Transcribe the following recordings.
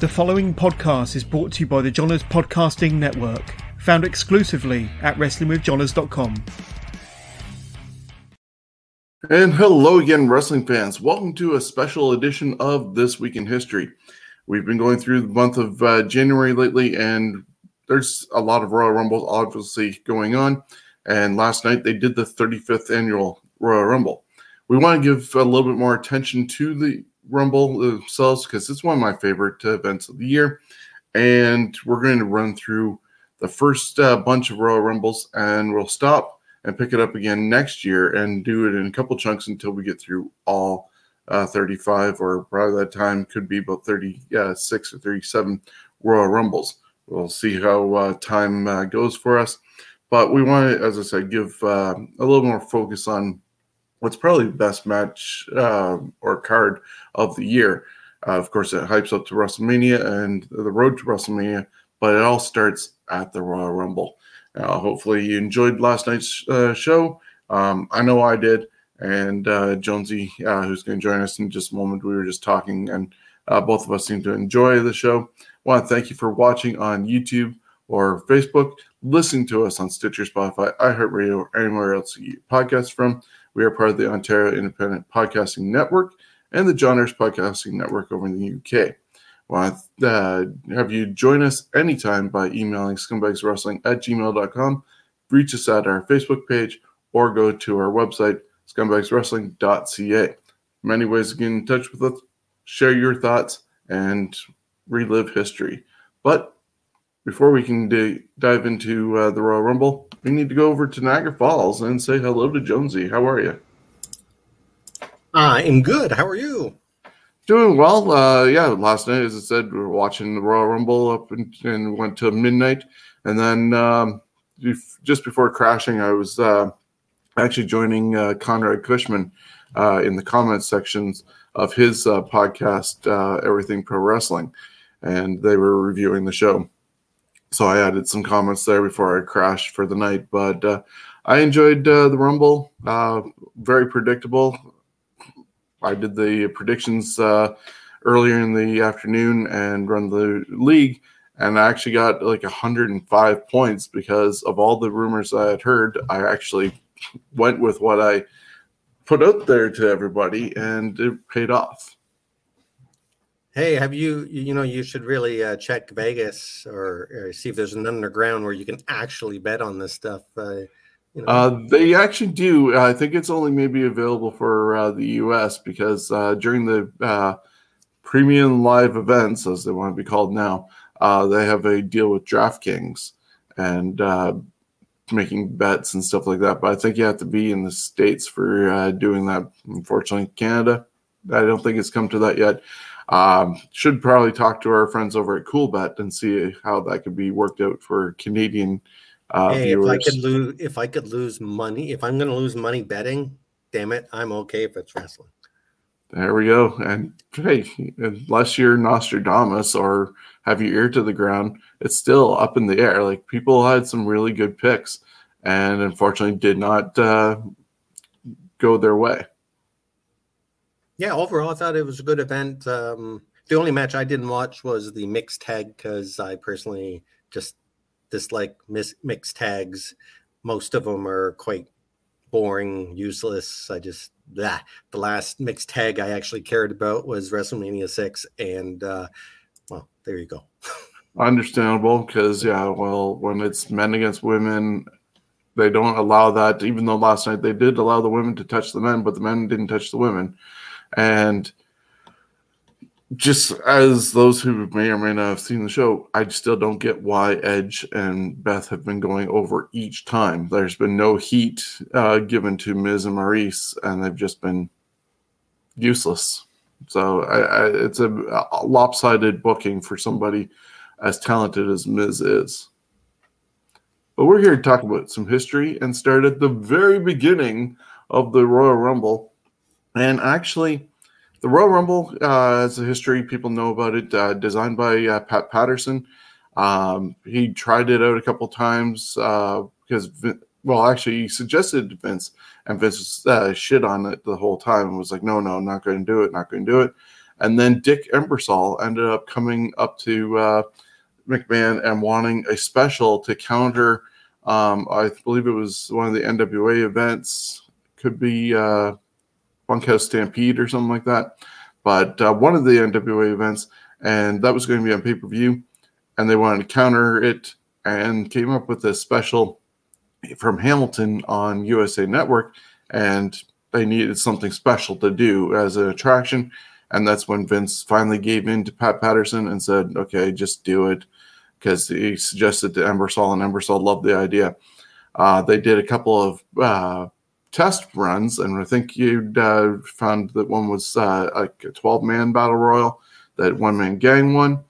The following podcast is brought to you by the Johners Podcasting Network, found exclusively at WrestlingWithJohners.com. And hello again, wrestling fans. Welcome to a special edition of This Week in History. We've been going through the month of uh, January lately, and there's a lot of Royal Rumbles obviously going on. And last night they did the 35th annual Royal Rumble. We want to give a little bit more attention to the Rumble themselves because it's one of my favorite uh, events of the year. And we're going to run through the first uh, bunch of Royal Rumbles and we'll stop and pick it up again next year and do it in a couple chunks until we get through all uh, 35 or by that time could be about 36 or 37 Royal Rumbles. We'll see how uh, time uh, goes for us. But we want to, as I said, give uh, a little more focus on what's probably the best match uh, or card of the year. Uh, of course, it hypes up to WrestleMania and the road to WrestleMania, but it all starts at the Royal Rumble. Uh, hopefully, you enjoyed last night's uh, show. Um, I know I did. And uh, Jonesy, uh, who's going to join us in just a moment, we were just talking, and both of us seem to enjoy the show. I want to thank you for watching on YouTube or Facebook, listening to us on Stitcher, Spotify, iHeartRadio, or anywhere else you get podcasts from. We are part of the Ontario Independent Podcasting Network and the Johners Podcasting Network over in the UK. Well, uh, have you join us anytime by emailing scumbagswrestling at gmail.com, reach us at our Facebook page, or go to our website, scumbagswrestling.ca. Many ways to get in touch with us, share your thoughts, and relive history. But before we can d- dive into uh, the Royal Rumble, we need to go over to Niagara Falls and say hello to Jonesy. How are you? I'm good. How are you? Doing well. Uh, yeah, last night, as I said, we were watching the Royal Rumble up and, and went to midnight. And then um, just before crashing, I was uh, actually joining uh, Conrad Cushman uh, in the comments sections of his uh, podcast, uh, Everything Pro Wrestling. And they were reviewing the show so I added some comments there before I crashed for the night. But uh, I enjoyed uh, the Rumble. Uh, very predictable. I did the predictions uh, earlier in the afternoon and run the league, and I actually got like 105 points because of all the rumors I had heard. I actually went with what I put out there to everybody, and it paid off. Hey, have you, you know, you should really uh, check Vegas or, or, see if there's an underground where you can actually bet on this stuff. Uh, you know. uh, they actually do. I think it's only maybe available for uh, the US because uh, during the uh, premium live events, as they want to be called now, they have a deal with DraftKings and making bets and stuff like that. But I think you have to be in the States for doing that. Unfortunately, Canada, I don't think it's come to that yet. Um, should probably talk to our friends over at Coolbet and see how that could be worked out for Canadian uh, hey, viewers. If I could lose, if I could lose money, if I'm going to lose money betting, damn it, I'm okay if it's wrestling. There we go. And hey, unless you're Nostradamus or have your ear to the ground, it's still up in the air. Like people had some really good picks, and unfortunately did not uh, go their way yeah, overall, I thought it was a good event. Um, the only match I didn't watch was the mixed tag because I personally just dislike mis- mixed tags. Most of them are quite boring, useless. I just that the last mixed tag I actually cared about was WrestleMania six, and uh, well, there you go. Understandable, because yeah, well, when it's men against women, they don't allow that. Even though last night they did allow the women to touch the men, but the men didn't touch the women. And just as those who may or may not have seen the show, I still don't get why Edge and Beth have been going over each time. There's been no heat uh, given to Miz and Maryse, and they've just been useless. So I, I, it's a, a, lopsided booking for somebody as talented as Miz is. But we're here to talk about some history and start at the very beginning of the Royal Rumble and actually, the Royal Rumble uh, a history. People know about it. Uh, designed by uh, Pat Patterson. Um, he tried it out a couple times uh, because, well, actually, he suggested Vince, and Vince was uh, shit on it the whole time and was like, "No, no, not going to do it. Not going to do it." And then Dick Ebersol ended up coming up to uh, McMahon and wanting a special to counter. Um, I believe it was one of the NWA events, could be uh, Bunkhouse Stampede or something like that. But uh, one of the NWA events, and that was going to be on pay per view, and they wanted to counter it and came up with a special from Hamilton on USA Network, and they needed something special to do as an attraction. And that's when Vince finally gave in to Pat Patterson and said, okay, just do it. Because he suggested to Ebersol, and Ebersol loved the idea. Uh, they did a couple of uh, test runs, and I think you uh, found that one was uh, like a 12 man battle royal that one man gang won.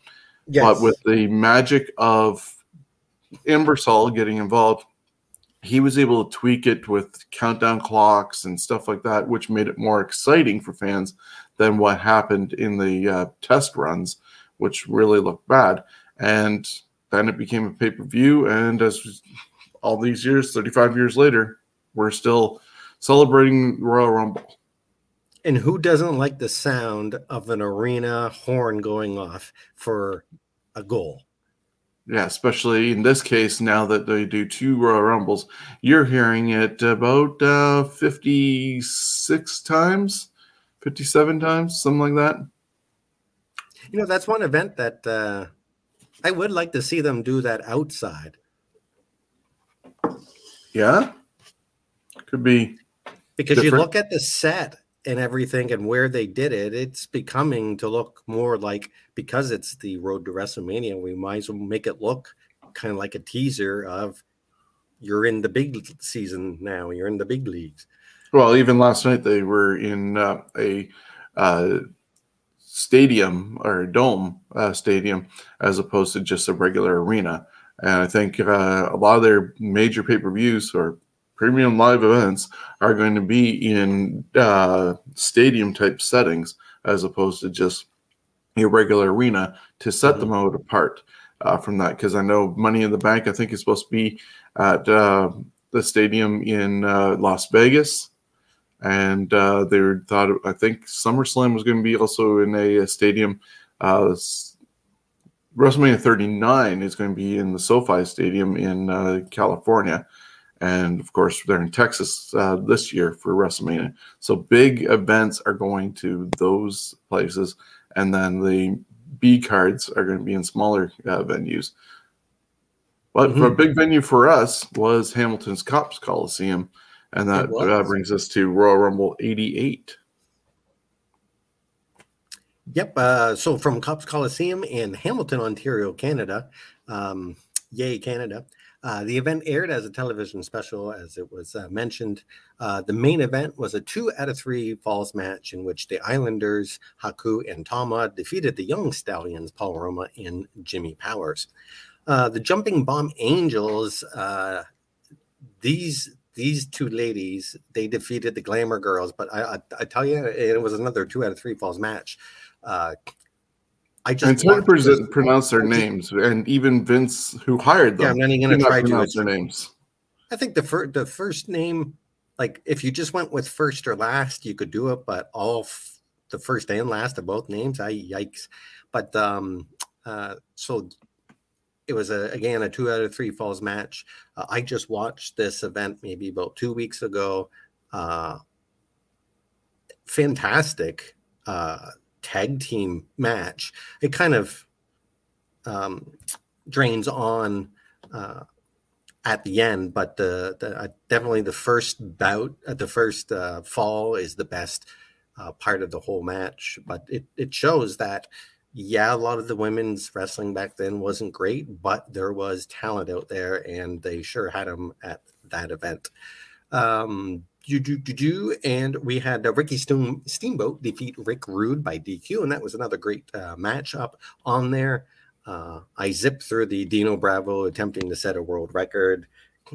Yes. But with the magic of Ebersol getting involved, he was able to tweak it with countdown clocks and stuff like that, which made it more exciting for fans than what happened in the uh, test runs, which really looked bad. And then it became a pay per view. And as all these years, 35 years later, we're still celebrating Royal Rumble. And who doesn't like the sound of an arena horn going off for a goal? Yeah, especially in this case, now that they do two Royal Rumbles, you're hearing it about uh, 56 times, 57 times, something like that. You know, that's one event that uh, I would like to see them do that outside. Yeah, could be because different. you look at the set and everything and where they did it, it's becoming to look more like because it's the road to WrestleMania, we might as well make it look kind of like a teaser of you're in the big season now, you're in the big leagues. Well, even last night they were in uh, a uh, stadium or a dome uh, stadium as opposed to just a regular arena. And I think uh, a lot of their major pay per views or premium live events are going to be in uh, stadium type settings as opposed to just a regular arena to set mm-hmm. them out apart uh, from that. Because I know Money in the Bank, I think, is supposed to be at uh, the stadium in uh, Las Vegas. And uh, they thought, I think SummerSlam was going to be also in a, a stadium. Uh, WrestleMania 39 is going to be in the SoFi Stadium in California and of course they're in Texas uh, this year for WrestleMania. So big events are going to those places, and then the B cards are going to be in smaller uh, venues. But mm-hmm. a big venue for us was Hamilton's Copps Coliseum, and that uh, brings us to Royal Rumble '88. Yep. Uh, so from Copps Coliseum in Hamilton, Ontario, Canada. Um, yay, Canada. Uh, the event aired as a television special, as it was uh, mentioned. Uh, the main event was a two out of three falls match in which the Islanders, Haku and Tama, defeated the Young Stallions, Paul Roma and Jimmy Powers. Uh, the Jumping Bomb Angels, uh, these these two ladies, they defeated the Glamour Girls, but I, I, I tell you, it was another two out of three falls match. I just it's hard to pronounce their names, and even Vince, who hired them, yeah, I'm not even going to try to pronounce their names. I think the first the first name, like if you just went with first or last, you could do it, but all f- the first and last of both names, I yikes. But um, uh, so it was a again a two out of three falls match. Uh, I just watched this event maybe about two weeks ago. Uh, fantastic. Uh, tag team match, it kind of um, drains on uh, at the end. But the, the uh, definitely the first bout, uh, the first uh, fall is the best uh, part of the whole match. But it it shows that yeah, a lot of the women's wrestling back then wasn't great, but there was talent out there, and they sure had them at that event. Um, do. And we had uh, Ricky Stone, Steamboat defeat Rick Rude by DQ, and that was another great uh, matchup on there. Uh, I zipped through the Dino Bravo attempting to set a world record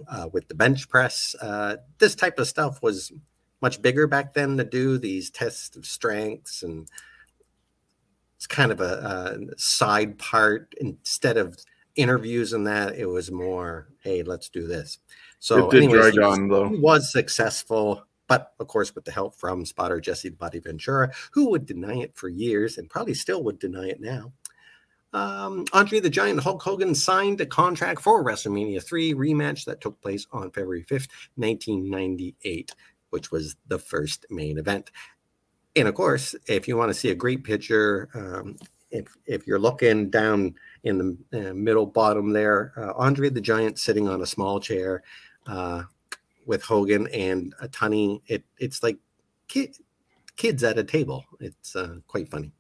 uh, with the bench press. Uh, this type of stuff was much bigger back then to do these tests of strengths, and it's kind of a, a side part instead of interviews and that. It was more, hey, let's do this. So it did anyways, drag on though. He was successful. but of course, with the help from spotter Jesse the Body Ventura, who would deny it for years and probably still would deny it now. Um, Andre the Giant Hulk Hogan signed a contract for WrestleMania 3 rematch that took place on February 5th, 1998, which was the first main event. And of course, if you want to see a great picture, um, if, if you're looking down in the uh, middle bottom there, uh, Andre the Giant sitting on a small chair uh, with Hogan and a Tunney. It, it's like kid, kids at a table. It's uh, quite funny.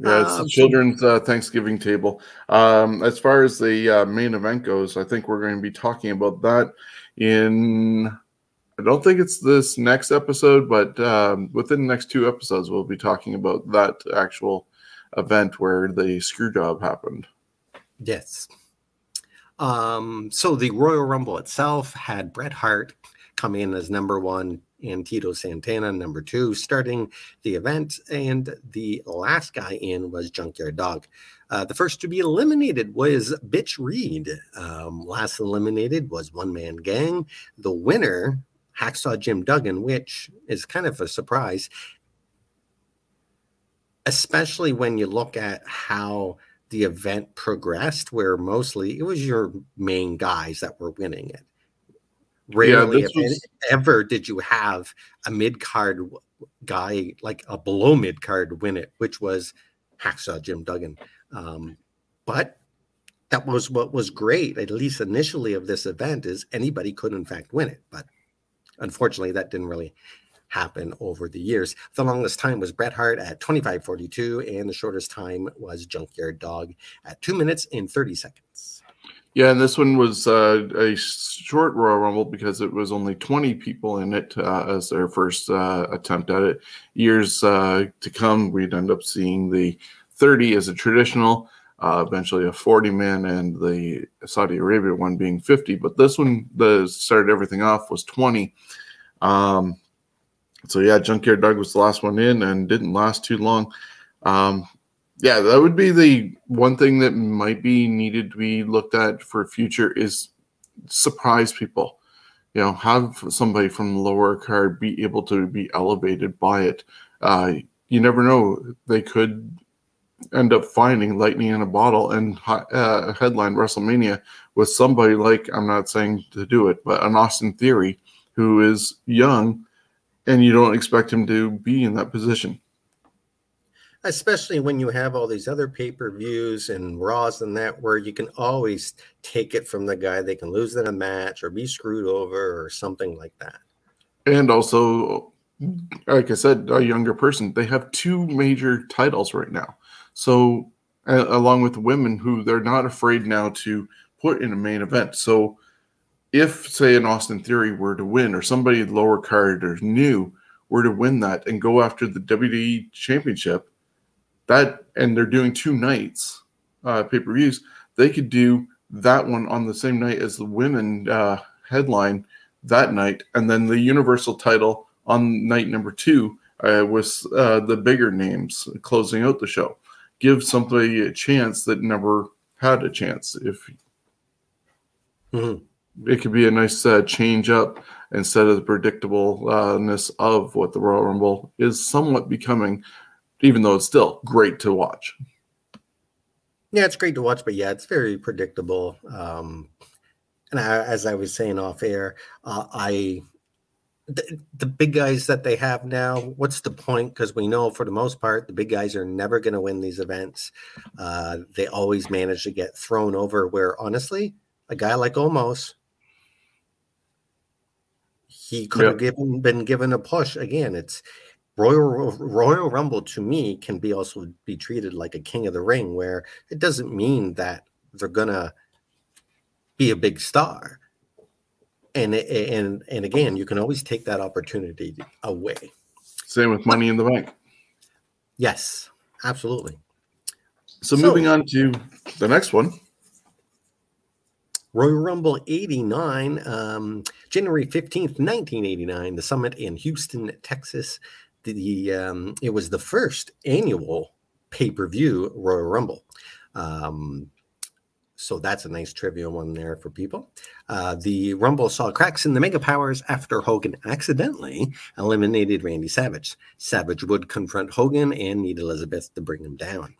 Yeah, it's the um, children's uh, Thanksgiving table. Um, as far as the uh, main event goes, I think we're going to be talking about that in. I don't think it's this next episode, but um, within the next two episodes, we'll be talking about that actual event where the screw job happened. Yes. Um, so the Royal Rumble itself had Bret Hart come in as number one and Tito Santana, number two, starting the event. And the last guy in was Junkyard Dog. Uh, the first to be eliminated was Butch Reed. Um, last eliminated was One Man Gang. The winner, Hacksaw Jim Duggan, which is kind of a surprise, especially when you look at how the event progressed, where mostly it was your main guys that were winning it. Rarely, yeah, was... ever, did you have a mid card guy like a below mid card win it, which was Hacksaw Jim Duggan. Um, but that was what was great, at least initially, of this event is anybody could in fact win it. But unfortunately, that didn't really happen over the years. The longest time was Bret Hart at 25:42, and the shortest time was Junkyard Dog at two minutes and 30 seconds. Yeah, and this one was uh, a short Royal Rumble because it was only 20 people in it uh, as their first uh, attempt at it. Years uh, to come, we'd end up seeing the 30 as a traditional, uh, eventually a 40 man, and the Saudi Arabia one being 50. But this one that started everything off was 20. Um, so yeah, Junkyard Dog was the last one in and didn't last too long. Um, yeah, that would be the one thing that might be needed to be looked at for future is surprise people. You know, have somebody from the lower card be able to be elevated by it. Uh, you never know; they could end up finding lightning in a bottle and uh, headline WrestleMania with somebody like I'm not saying to do it, but an Austin Theory who is young, and you don't expect him to be in that position especially when you have all these other pay per views and Raws and that, where you can always take it from the guy. They can lose in a match or be screwed over or something like that. And also, like I said, a younger person, they have two major titles right now. So, along with women who they're not afraid now to put in a main event. So, if, say, an Austin Theory were to win, or somebody lower card or new were to win that and go after the WWE Championship, that and they're doing two nights uh, pay per views, they could do that one on the same night as the women uh, headline that night, and then the Universal title on night number two uh, with uh, the bigger names closing out the show. Give somebody a chance that never had a chance. If mm-hmm. It could be a nice uh, change up instead of the predictableness of what the Royal Rumble is somewhat becoming even though it's still great to watch. Yeah, it's great to watch, but yeah, it's very predictable. Um, and I, as I was saying off air, uh, I the, the, big guys that they have now, what's the point? Because we know for the most part, the big guys are never going to win these events. Uh, they always manage to get thrown over. Where honestly, a guy like Omos, he could have given, been given a push. Again, it's Royal Royal Rumble to me can be also be treated like a King of the Ring, where it doesn't mean that they're gonna be a big star. And and and again, you can always take that opportunity away. Same with Money in the Bank. Yes, absolutely. So, so moving on to the next one. Royal Rumble 89, um, January 15th, 1989, the summit in Houston, Texas the um, it was the first annual pay per view Royal Rumble. Um, So that's a nice trivia one there for people. Uh, the Rumble saw cracks in the Mega Powers after Hogan accidentally eliminated Randy Savage. Savage would confront Hogan and need Elizabeth to bring him down.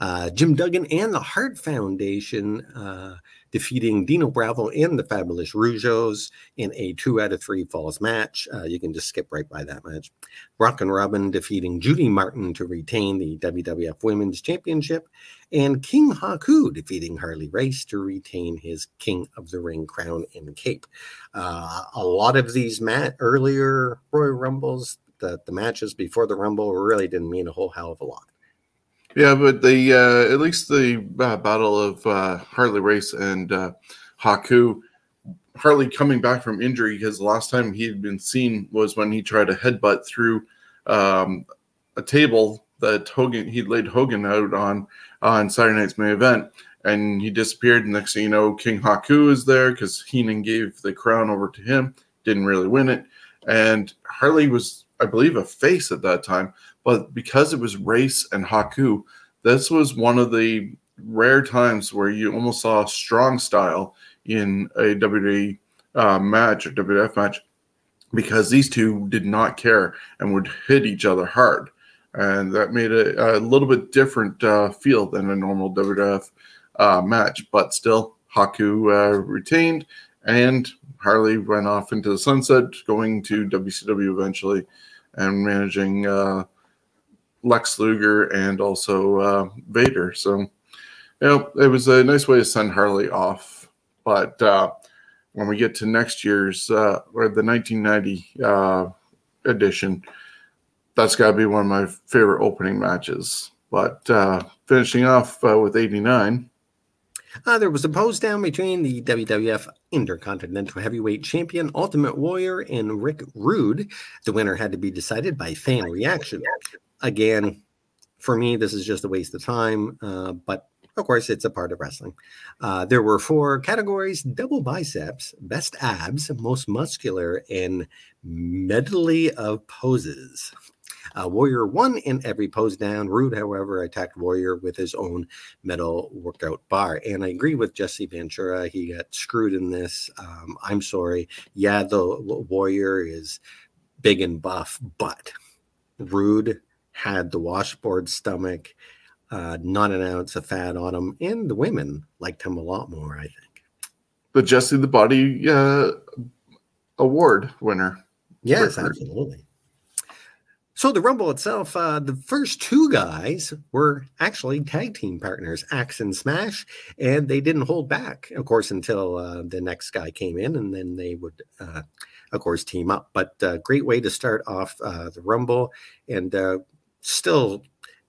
Uh, Jim Duggan and the Hart Foundation uh, defeating Dino Bravo and the Fabulous Rougeaus in a two out of three falls match. Uh, you can just skip right by that match. Rockin' Robin defeating Judy Martin to retain the WWF Women's Championship, and King Haku defeating Harley Race to retain his King of the Ring crown and cape. Uh, a lot of these mat- earlier Royal Rumbles, the, the matches before the Rumble really didn't mean a whole hell of a lot. Yeah, but the uh, at least the uh, battle of uh, Harley Race and uh, Haku, Harley coming back from injury because the last time he had been seen was when he tried to headbutt through um, a table that Hogan he laid Hogan out on on Saturday night's main event, and he disappeared. Next thing you know, King Haku is there because Heenan gave the crown over to him. Didn't really win it, and Harley was, I believe, a face at that time. But because it was race and Haku, this was one of the rare times where you almost saw a strong style in a WWE uh, match or WWF match because these two did not care and would hit each other hard. And that made it a little bit different uh, feel than a normal WWF uh, match. But still, Haku uh, retained and Harley went off into the sunset, going to WCW eventually and managing uh, Lex Luger and also uh, Vader. So, you know, it was a nice way to send Harley off. But uh, when we get to next year's uh, or the 1990 uh, edition, that's got to be one of my favorite opening matches. But uh, finishing off uh, with 89. Uh, there was a pose down between the WWF Intercontinental Heavyweight Champion Ultimate Warrior and Rick Rude. The winner had to be decided by fan reaction again, for me, this is just a waste of time. Uh, but of course, it's a part of wrestling. Uh, there were four categories double biceps, best abs, most muscular, and medley of poses. Uh, Warrior won in every pose down. Rude, however, attacked Warrior with his own metal workout bar. And I agree with Jesse Ventura. He got screwed in this. Um, I'm sorry. Yeah, the Warrior is big and buff, but Rude had the washboard stomach, uh, not an ounce of fat on him, and the women liked him a lot more. I think. The Jesse the Body uh, Award winner. Yes, absolutely. So the Rumble itself, uh, the first two guys were actually tag team partners, Axe and Smash, and they didn't hold back, of course, until uh, the next guy came in, and then they would, uh, of course, team up. But uh, great way to start off uh, the Rumble, and uh, still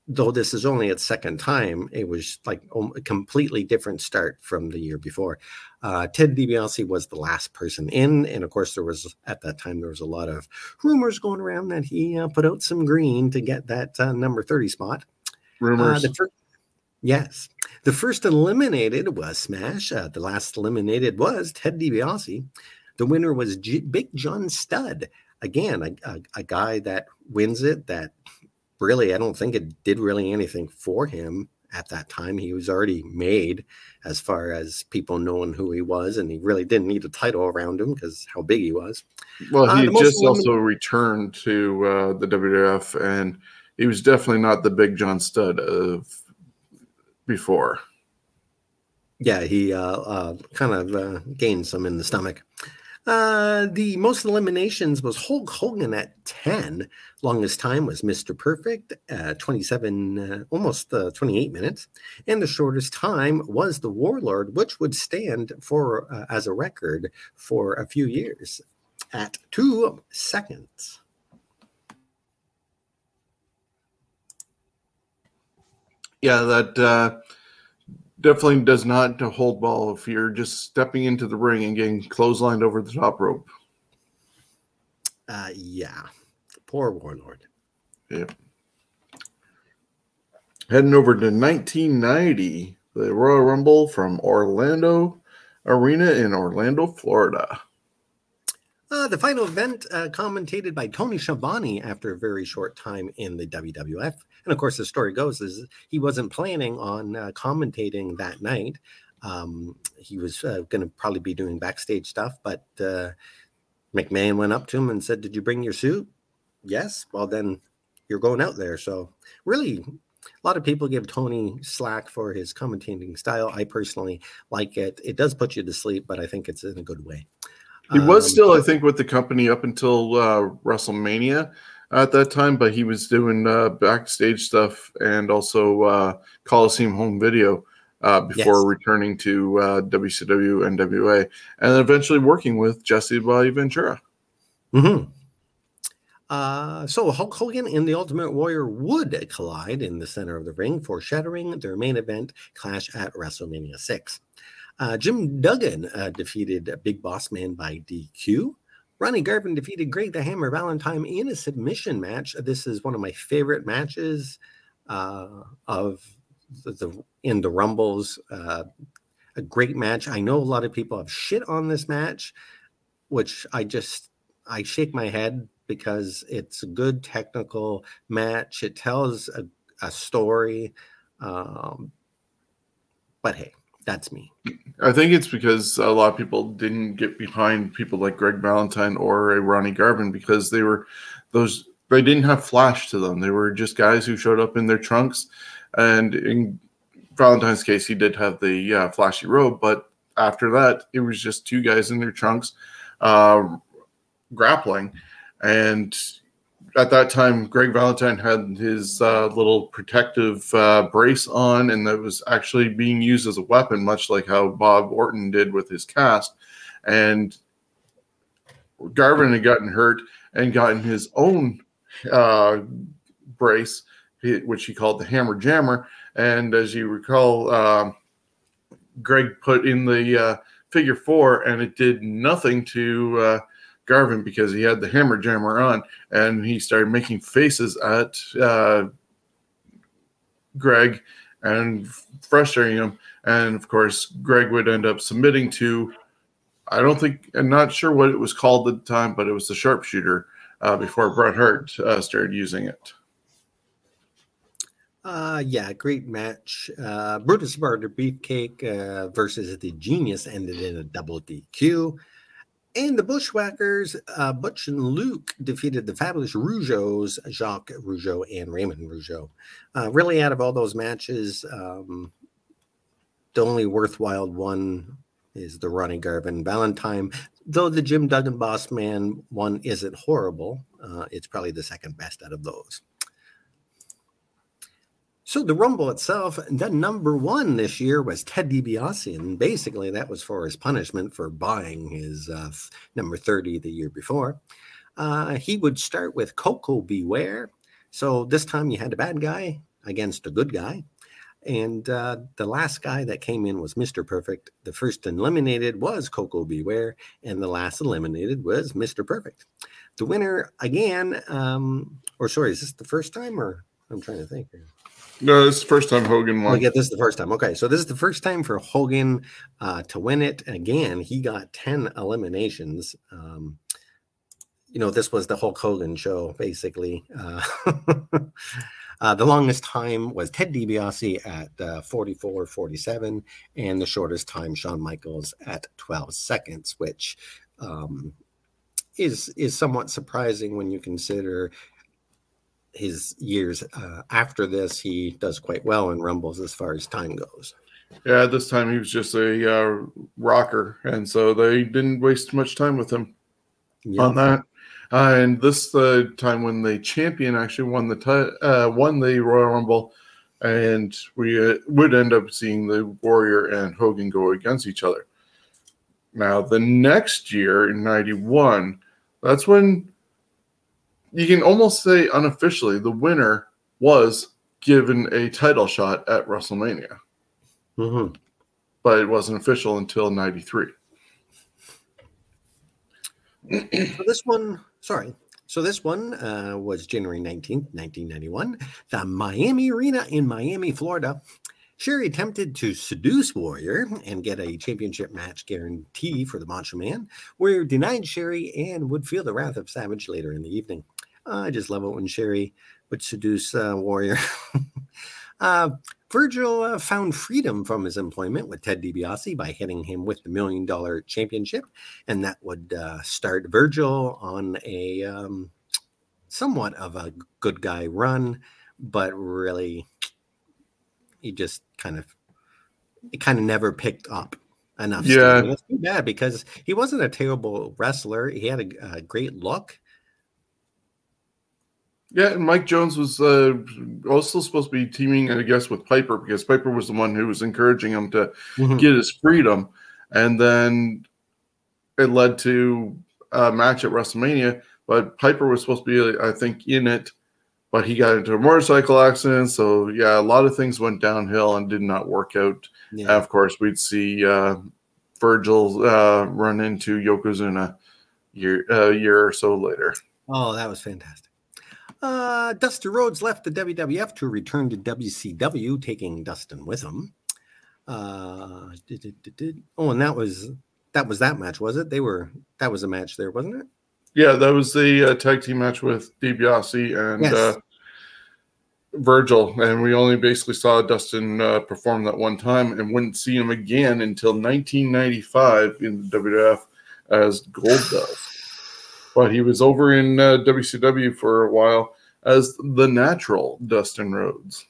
though this is only its second time, it was like a completely different start from the year before. Uh, Ted DiBiase was the last person in, and of course, there was at that time there was a lot of rumors going around that he uh, put out some green to get that uh, number thirty spot. Rumors. Uh, fir- yes, the first eliminated was Smash. Uh, the last eliminated was Ted DiBiase. The winner was G- Big John Studd. Again, a, a, a guy that wins it that really, I don't think it did really anything for him at that time. He was already made as far as people knowing who he was, and he really didn't need a title around him because how big he was. Well, uh, he just also returned to uh, the WWF, and he was definitely not the big John Studd of before. Yeah, he uh, uh kind of uh, gained some in the stomach. Uh, the most eliminations was Hulk Hogan at 10. Longest time was Mr. Perfect, uh, 27, uh, almost uh, 28 minutes. And the shortest time was the Warlord, which would stand for uh, as a record for a few years at two seconds. Yeah, that uh, definitely does not hold ball if you're just stepping into the ring and getting clotheslined over the top rope. Uh, yeah, poor Warlord. Yeah. Heading over to 1990, the Royal Rumble from Orlando Arena in Orlando, Florida. Uh, the final event uh, commentated by Tony Schiavone after a very short time in the WWF. And of course, the story goes is he wasn't planning on uh, commentating that night. Um, he was uh, going to probably be doing backstage stuff, but uh, McMahon went up to him and said, "Did you bring your suit?" Yes. Well, then you're going out there. So really, a lot of people give Tony slack for his commentating style. I personally like it. It does put you to sleep, but I think it's in a good way. He was um, still, I think, with the company up until uh, WrestleMania at that time, but he was doing uh, backstage stuff and also uh, Coliseum home video uh, before yes. returning to uh, WCW and NWA, and eventually working with Jesse Bobby Ventura. Mm-hmm. Uh, so Hulk Hogan and the Ultimate Warrior would collide in the center of the ring, foreshadowing their main event clash at WrestleMania 6. Uh, Jim Duggan uh, defeated Big Boss Man by DQ. Ronnie Garvin defeated Greg the Hammer Valentine in a submission match. This is one of my favorite matches uh, of the, the, in the Rumbles. Uh, a great match. I know a lot of people have shit on this match, which I just I shake my head because it's a good technical match. It tells a, a story. Um, but hey, that's me. I think it's because a lot of people didn't get behind people like Greg Valentine or Ronnie Garvin because they were those they didn't have flash to them. They were just guys who showed up in their trunks. And in Valentine's case, he did have the flashy robe, but after that, it was just two guys in their trunks uh, grappling. And at that time, Greg Valentine had his uh, little protective uh, brace on, and that was actually being used as a weapon, much like how Bob Orton did with his cast. And Garvin had gotten hurt and gotten his own uh, brace, which he called the Hammer Jammer. And as you recall, um, Greg put in the uh, figure four, and it did nothing to uh, Garvin because he had the hammer jammer on and he started making faces at uh, Greg and frustrating him. And of course, Greg would end up submitting to, I don't think, I'm not sure what it was called at the time, but it was the sharpshooter uh, before Bret Hart uh, started using it. Uh, yeah, great match. Uh, Brutus Barber Beefcake uh, versus the Genius ended in a double DQ. And the Bushwhackers, uh, Butch and Luke defeated the fabulous Rougeaus, Jacques Rougeau and Raymond Rougeau. Uh, really, out of all those matches, um, the only worthwhile one is the Ronnie Garvin Valentine. Though the Jim Duggan Boss Man one isn't horrible, uh, it's probably the second best out of those. So the Rumble itself, the number one this year was Ted DiBiase, and basically that was for his punishment for buying his uh, number 30 the year before. Uh, he would start with Koko B. Ware. So this time you had a bad guy against a good guy. And uh, the last guy that came in was Mr. Perfect. The first eliminated was Koko B. Ware, and the last eliminated was Mr. Perfect. The winner again, um, or sorry, is this the first time, or I'm trying to think here. No, this is the first time Hogan won. Oh, yeah, this is the first time. Okay, so this is the first time for Hogan uh, to win it. Again, he got 10 eliminations. Um, you know, this was the Hulk Hogan show, basically. Uh, uh, the longest time was Ted DiBiase at uh, 44 47, and the shortest time, Shawn Michaels at 12 seconds, which um, is is somewhat surprising when you consider his years uh, after this, he does quite well in Rumbles as far as time goes. Yeah, this time he was just a uh, rocker, and so they didn't waste much time with him on that. Uh, and this the time when the champion actually won the t- uh, won the Royal Rumble, and we uh, would end up seeing the Warrior and Hogan go against each other. Now the next year in '91, that's when you can almost say unofficially the winner was given a title shot at WrestleMania. Mm-hmm. But it wasn't official until 93. so this one, sorry. So this one uh, was January 19th, 1991, the Miami Arena in Miami, Florida. Sherry attempted to seduce Warrior and get a championship match guarantee for the Macho Man. Warrior denied Sherry and would feel the wrath of Savage later in the evening. I just love it when Sherry would seduce uh, Warrior. uh, Virgil uh, found freedom from his employment with Ted DiBiase by hitting him with the million dollar championship, and that would uh, start Virgil on a um, somewhat of a good guy run, but really, he just kind of it kind of never picked up enough. Yeah, that's too bad because he wasn't a terrible wrestler. He had a, a great look. Yeah, and Mike Jones was uh, also supposed to be teaming, I guess, with Piper because Piper was the one who was encouraging him to Mhm. get his freedom, and then it led to a match at WrestleMania. But Piper was supposed to be, I think, in it, but he got into a motorcycle accident. So yeah, a lot of things went downhill and did not work out. Yeah. And of course, we'd see uh, Virgil uh, run into Yokozuna year a year or so later. Oh, that was fantastic. Uh, Dusty Rhodes left the WWF to return to WCW, taking Dustin with him. Uh, did, did, did. Oh, and that was that was that match, was it? They were that was a match there, wasn't it? Yeah, that was the uh, tag team match with DiBiase and Yes. uh, Virgil, and we only basically saw Dustin uh, perform that one time, and wouldn't see him again until 1995 in the WWF as Gold Dust. But he was over in uh, WCW for a while as the natural Dustin Rhodes.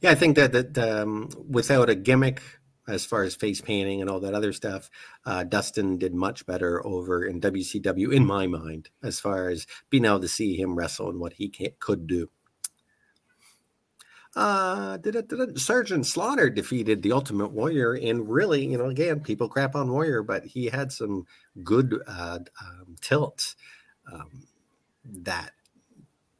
Yeah, I think that that um, without a gimmick, as far as face painting and all that other stuff, uh, Dustin did much better over in WCW in my mind, as far as being able to see him wrestle and what he could do. Uh, Sergeant Slaughter defeated the Ultimate Warrior, and really, you know, again, people crap on Warrior, but he had some good uh, um, tilts um, that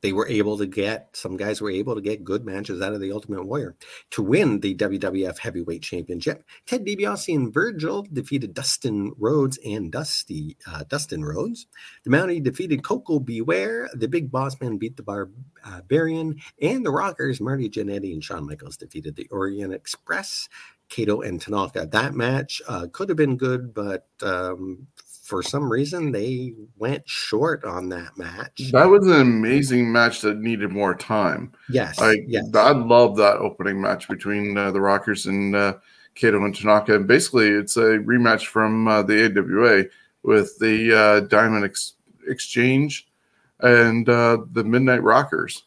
they were able to get. Some guys were able to get good matches out of the Ultimate Warrior to win the WWF Heavyweight Championship. Ted DiBiase and Virgil defeated Dustin Rhodes and Dusty uh, Dustin Rhodes. The Mountie defeated Koko B. Ware. The Big Boss Man beat the Barbarian, and the Rockers Marty Jannetty and Shawn Michaels defeated the Orient Express. Kato and Tanaka. That match uh, could have been good, but um, for some reason they went short on that match. That was an amazing match that needed more time. Yes, I yes. I love that opening match between uh, the Rockers and uh, Kato and Tanaka. And basically, it's a rematch from uh, the AWA with the uh, Diamond Ex- Exchange and uh, the Midnight Rockers.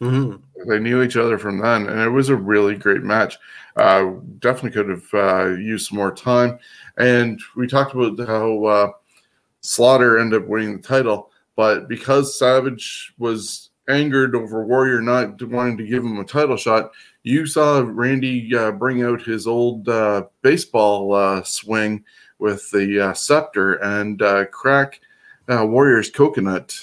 Mhm. They knew each other from then, and it was a really great match. Uh, definitely could have uh, used some more time. And we talked about how uh, Slaughter ended up winning the title, but because Savage was angered over Warrior not wanting to give him a title shot, you saw Randy uh, bring out his old uh, baseball uh, swing with the scepter and crack Warrior's coconut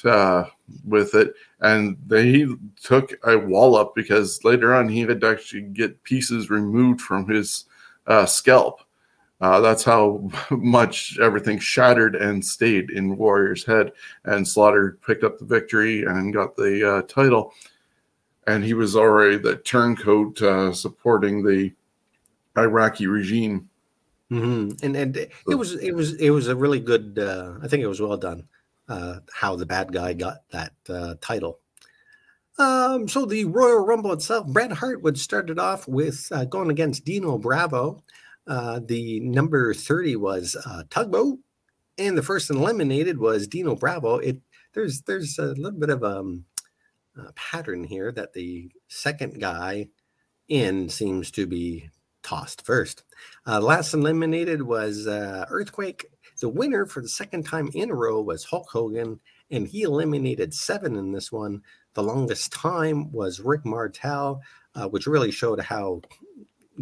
with it, and they he took a wallop because later on he had to actually get pieces removed from his uh, scalp. Uh, that's how much everything shattered and stayed in Warrior's head. And Slaughter picked up the victory and got the uh, title. And he was already the turncoat uh, supporting the Iraqi regime. Mhm. And and it was it was it was a really good. Uh, I think it was well done. Uh, how the bad guy got that uh, title. Um, so the Royal Rumble itself, Bret Hart would start it off with uh, going against Dino Bravo. Uh, the number thirty was uh, Tugboat, and the first eliminated was Dino Bravo. It there's there's a little bit of um, a pattern here that the second guy in seems to be tossed first. Uh, last eliminated was Earthquake. The winner for the second time in a row was Hulk Hogan, and he eliminated seven in this one. The longest time was Rick Martel, uh, which really showed how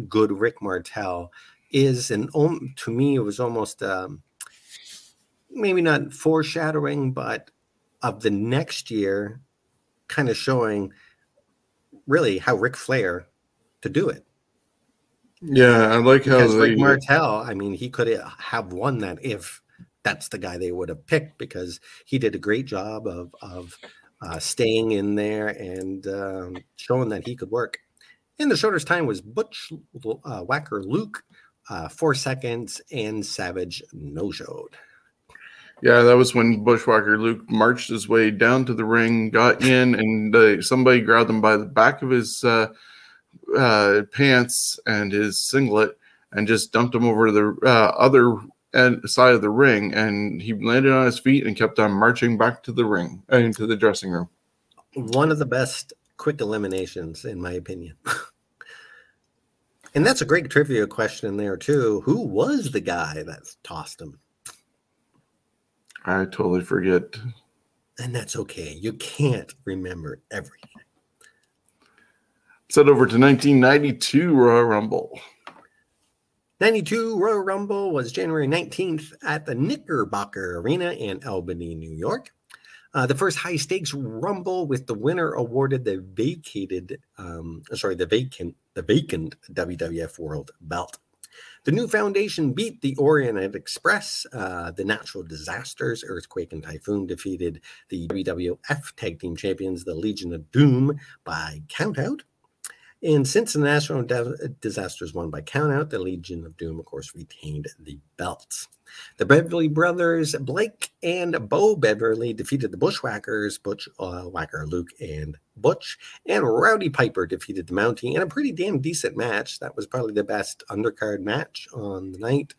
good Rick Martel is. And um, to me, it was almost um, maybe not foreshadowing, but of the next year, kind of showing really how Ric Flair to do it. Yeah, I like how Because they, Rick Martel, I mean, he could have won that if that's the guy they would have picked because he did a great job of of uh, staying in there and um, showing that he could work. And the shortest time was Butch uh, Whacker Luke, uh, four seconds, and Savage no showed. Yeah, that was when Bushwhacker Luke marched his way down to the ring, got in, and uh, somebody grabbed him by the back of his uh, pants and his singlet and just dumped him over to the uh, other end, side of the ring. And he landed on his feet and kept on marching back to the ring, uh, into the dressing room. One of the best quick eliminations, in my opinion. and that's a great trivia question there, too. Who was the guy that tossed him? I totally forget. And that's okay. You can't remember everything. Set over to 1992 Royal Rumble. 92 Royal Rumble was January 19th at the Knickerbocker Arena in Albany, New York. Uh, the first high stakes Rumble with the winner awarded the vacated, um, sorry, the vacant, the vacant WWF World Belt. The new foundation beat the Orient Express. Uh, the natural disasters, Earthquake and Typhoon, defeated the WWF Tag Team Champions, the Legion of Doom, by countout. And since the national disasters won by countout, the Legion of Doom, of course, retained the belts. The Beverly brothers, Blake and Bo Beverly, defeated the Bushwhackers, Butch uh, Whacker, Luke, and Butch. And Rowdy Piper defeated the Mountie in a pretty damn decent match. That was probably the best undercard match on the night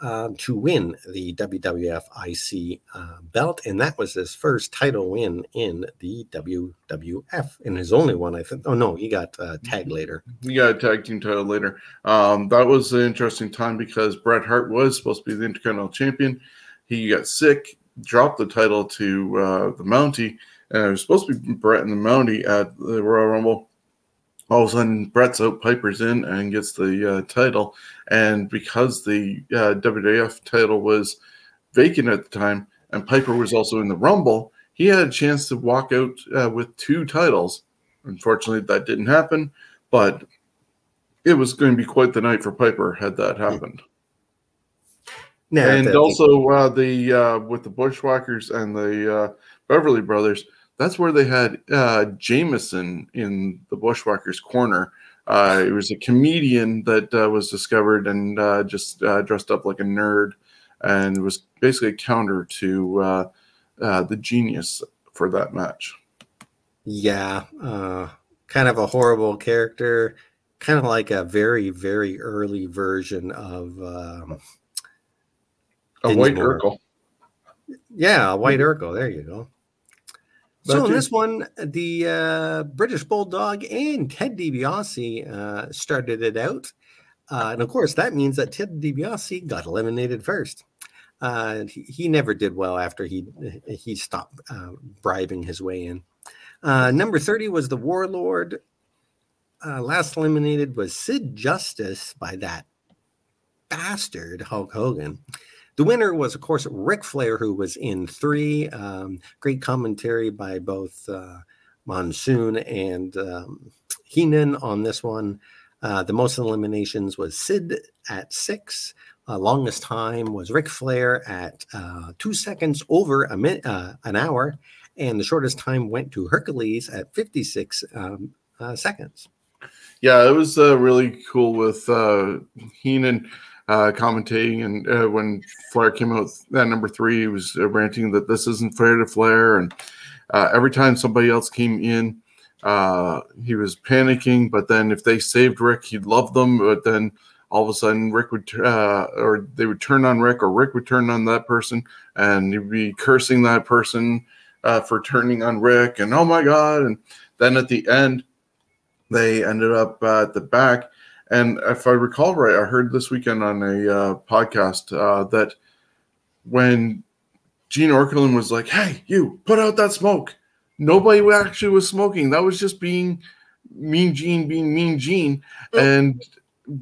um, to win the WWF IC uh, belt, and that was his first title win in the WWF, and his only one, I think. Oh no, he got uh, tag mm-hmm. later. He got a tag team title later. Um, that was an interesting time because Bret Hart was supposed to be the Intercontinental Champion. He got sick, dropped the title to uh, the Mountie, and it was supposed to be Bret and the Mountie at the Royal Rumble all of a sudden Bret's out, Piper's in, and gets the uh, title. And because the uh, WWF title was vacant at the time, and Piper was also in the Rumble, he had a chance to walk out uh, with two titles. Unfortunately, that didn't happen, but it was going to be quite the night for Piper had that happened. and also uh, the uh, with the Bushwhackers and the uh, Beverly Brothers that's where they had uh, Jameson in the Bushwhackers corner. Uh, it was a comedian that uh, was discovered and uh, just uh, dressed up like a nerd, and was basically a counter to uh, uh, the genius for that match. Yeah, kind of a horrible character, kind of like a very very early version of um, a White Urkel. Yeah, a White Urkel. There you go so in this one, the uh, British Bulldog and Ted DiBiase uh, started it out, uh, and of course that means that Ted DiBiase got eliminated first. Uh, he, he, never did well after he he stopped uh, bribing his way in. Uh, number thirty was the Warlord. last eliminated was Sid Justice by that bastard Hulk Hogan. The winner was, of course, Ric Flair, who was in three. Um, great commentary by both uh, Monsoon and um, Heenan on this one. Uh, the most eliminations was Sid at six. Uh, longest time was Ric Flair at uh, two seconds over a minute, uh, an hour, and the shortest time went to Hercules at 56 um, uh, seconds. Yeah, it was really cool with Heenan uh, commentating, and uh, when Flair came out at number three, he was uh, ranting that this isn't fair to Flair, and uh, every time somebody else came in, uh, he was panicking. But then if they saved Rick, he'd love them. But then all of a sudden, Ric would uh, or they would turn on Rick or Rick would turn on that person, and he'd be cursing that person for turning on Rick and oh my god! And then at the end, they ended up at the back and if I recall right, I heard this weekend on a uh, podcast uh, that when Gene Okerlund was like, "Hey, you put out that smoke," nobody actually was smoking. That was just being Mean Gene being Mean Gene, oh. and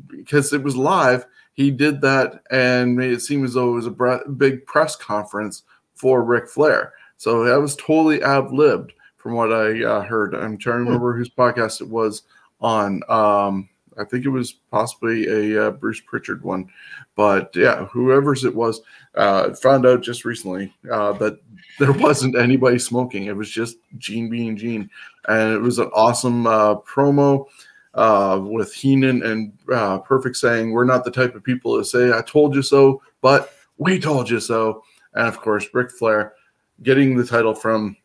because it was live, he did that and made it seem as though it was a big press conference for Ric Flair. So that was totally ad libbed from what I uh, heard. I'm trying to hmm. remember whose podcast it was on. Um, I think it was possibly a uh, Bruce Prichard one, but yeah, whoever's it was, uh, found out just recently uh, that there wasn't anybody smoking. It was just Gene being Gene, and it was an awesome uh, promo uh, with Heenan and uh, Perfect saying, "We're not the type of people to say I told you so, but we told you so." And of course, Ric Flair getting the title from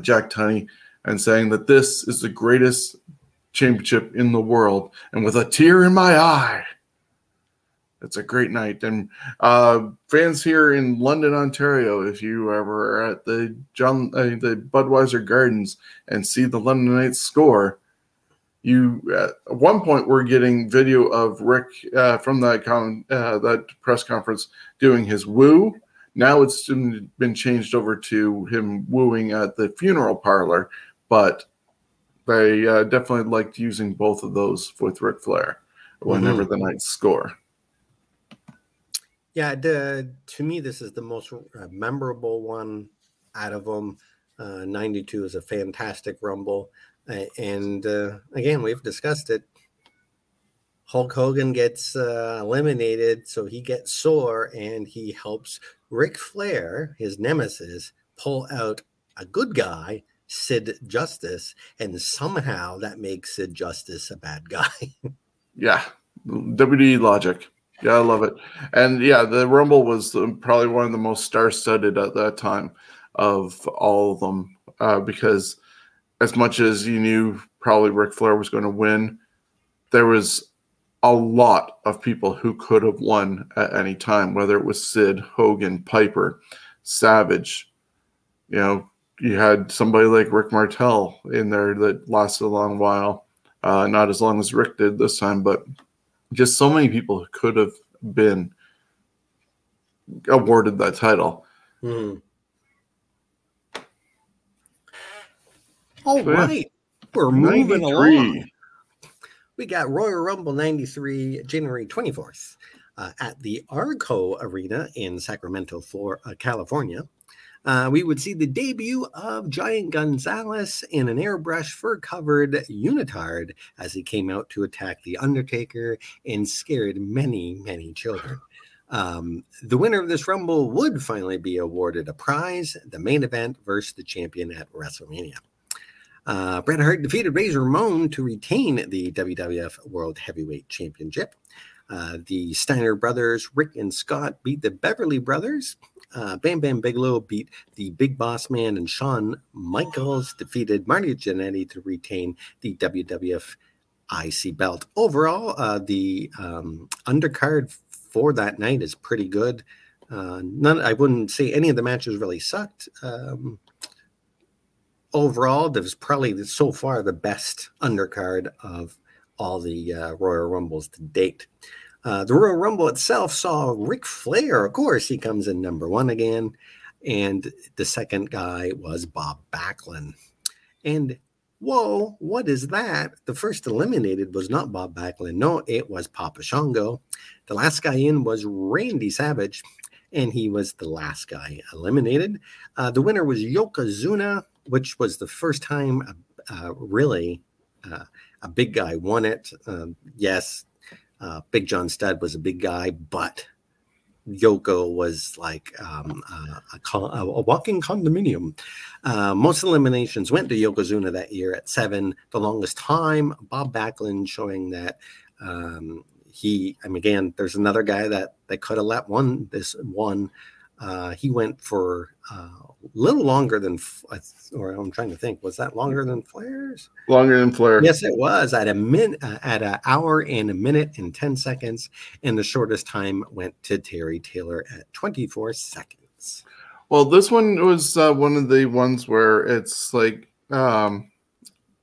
Jack Tunney and saying that this is the greatest championship in the world. And with a tear in my eye, it's a great night. And uh, fans here in London, Ontario, if you ever are at the John uh, the Budweiser Gardens and see the London Knights score, you at one point we're getting video of Rick uh, from that con- uh, that press conference doing his woo. Now it's been changed over to him wooing at the funeral parlor, but they uh, definitely liked using both of those with Ric Flair whenever mm-hmm. the Knights score. Yeah, the, to me, this is the most uh, memorable one out of them. Uh, 92 is a fantastic Rumble. Uh, and uh, again, we've discussed it. Hulk Hogan gets uh, eliminated, so he gets sore and he helps Ric Flair, his nemesis, pull out a good guy, Sid Justice, and somehow that makes Sid Justice a bad guy. yeah, WWE logic. Yeah, I love it. And yeah, the Rumble was probably one of the most star-studded at that time of all of them uh, because as much as you knew probably Ric Flair was going to win, there was a lot of people who could have won at any time, whether it was Sid, Hogan, Piper, Savage. You know, you had somebody like Rick Martel in there that lasted a long while. Uh, not as long as Rick did this time, but just so many people could have been awarded that title. Mm. All so, right. Yeah. We're moving 93. along. We got Royal Rumble 93, January 24th, uh, at the Arco Arena in Sacramento, Florida, uh, California. Uh, we would see the debut of Giant Gonzalez in an airbrush fur covered unitard as he came out to attack The Undertaker and scared many, many children. Um, the winner of this Rumble would finally be awarded a prize, the main event versus the champion at WrestleMania. Uh, Bret Hart defeated Razor Ramon to retain the WWF World Heavyweight Championship. Uh, the Steiner brothers, Rick and Scott, beat the Beverly brothers uh, Bam Bam Bigelow beat the Big Boss Man, and Shawn Michaels defeated Marty Jannetty to retain the WWF IC belt. Overall, uh, the um, undercard for that night is pretty good. Uh, none, I wouldn't say any of the matches really sucked. Um, overall, that was probably so far the best undercard of all the uh, Royal Rumbles to date. Uh, the Royal Rumble itself saw Ric Flair, of course, he comes in number one again. And the second guy was Bob Backlund. And whoa, what is that? The first eliminated was not Bob Backlund. No, it was Papa Shango. The last guy in was Randy Savage, and he was the last guy eliminated. Uh, the winner was Yokozuna, which was the first time, uh, really, uh, a big guy won it. Um, yes, uh, Big John Studd was a big guy, but Yoko was like um, a, a, a, walking condominium. Uh, most eliminations went to Yokozuna that year at seven. The longest time, Bob Backlund showing that um, he. I mean, again, there's another guy that that could have let one this one. Uh, he went for uh, little longer than, or I'm trying to think, was that longer than Flair's? Longer than Flair. Yes, it was at a min uh, at an hour and a minute and ten seconds, and the shortest time went to Terry Taylor at 24 seconds. Well, this one was uh, one of the ones where it's like um,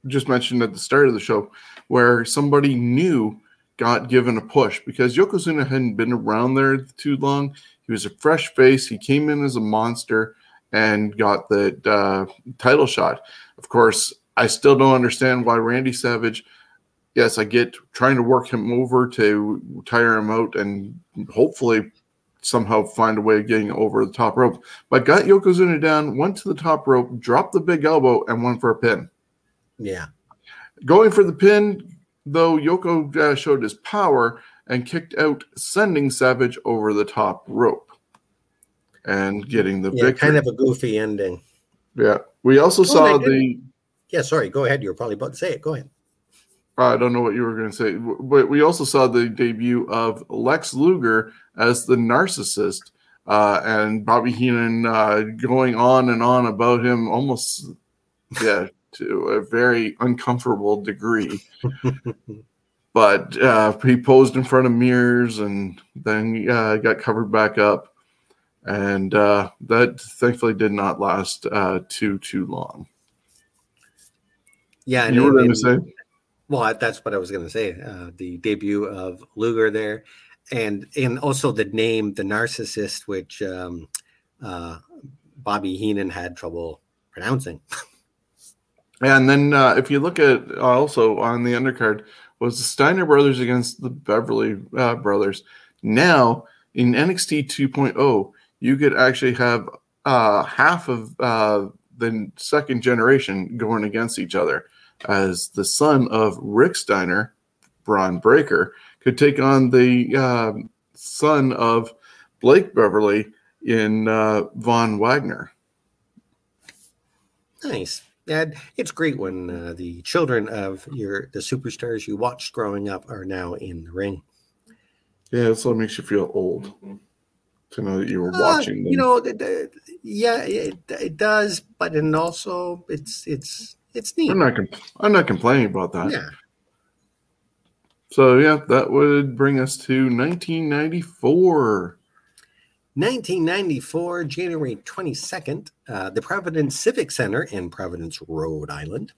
just mentioned at the start of the show, where somebody new got given a push because Yokozuna hadn't been around there too long. Was a fresh face. He came in as a monster and got the uh, title shot. Of course, I still don't understand why Randy Savage. Yes, I get trying to work him over to tire him out and hopefully somehow find a way of getting over the top rope. But got Yokozuna down, went to the top rope, dropped the big elbow, and went for a pin. Yeah. Going for the pin, though, Yoko uh, showed his power and kicked out, sending Savage over the top rope and getting the yeah, victory. kind of a goofy ending. Yeah, we also oh, saw the. Yeah, sorry. Go ahead. You were probably about to say it. Go ahead. I don't know what you were going to say, but we also saw the debut of Lex Luger as the narcissist, uh, and Bobby Heenan uh, going on and on about him, almost, yeah, to a very uncomfortable degree. but uh, he posed in front of mirrors and then uh, got covered back up. And uh, that thankfully did not last uh, too, too long. Yeah. And you were going to say? Well, that's what I was going to say. Uh, the debut of Luger there. And, and also the name, the narcissist, which um, uh, Bobby Heenan had trouble pronouncing. And then uh, if you look at also on the undercard was the Steiner brothers against the Beverly uh, brothers. Now in NXT 2.0, you could actually have uh, half of uh, the second generation going against each other, as the son of Rick Steiner, Bron Breakker, could take on the uh, son of Blake Beverly in uh, Von Wagner. Nice. And it's great when uh, the children of your the superstars you watched growing up are now in the ring. Yeah, that's what makes you feel old to know that you were uh, watching. Them. You know, yeah, it, it does, but and also it's it's it's neat. I'm not compl- I'm not complaining about that. Yeah. So yeah, that would bring us to 1994. 1994, January 22nd, uh, the Providence Civic Center in Providence, Rhode Island.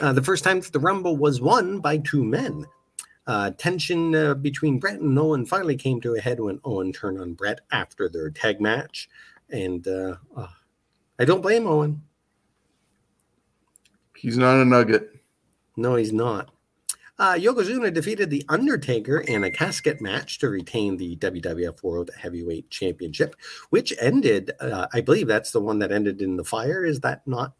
Uh, the first time that the Rumble was won by two men. Uh, tension uh, between Bret and Owen finally came to a head when Owen turned on Bret after their tag match. And uh, uh, I don't blame Owen. He's not a nugget. No, he's not. Uh, Yokozuna defeated The Undertaker in a casket match to retain the WWF World Heavyweight Championship, which ended, uh, I believe that's the one that ended in the fire. Is that not?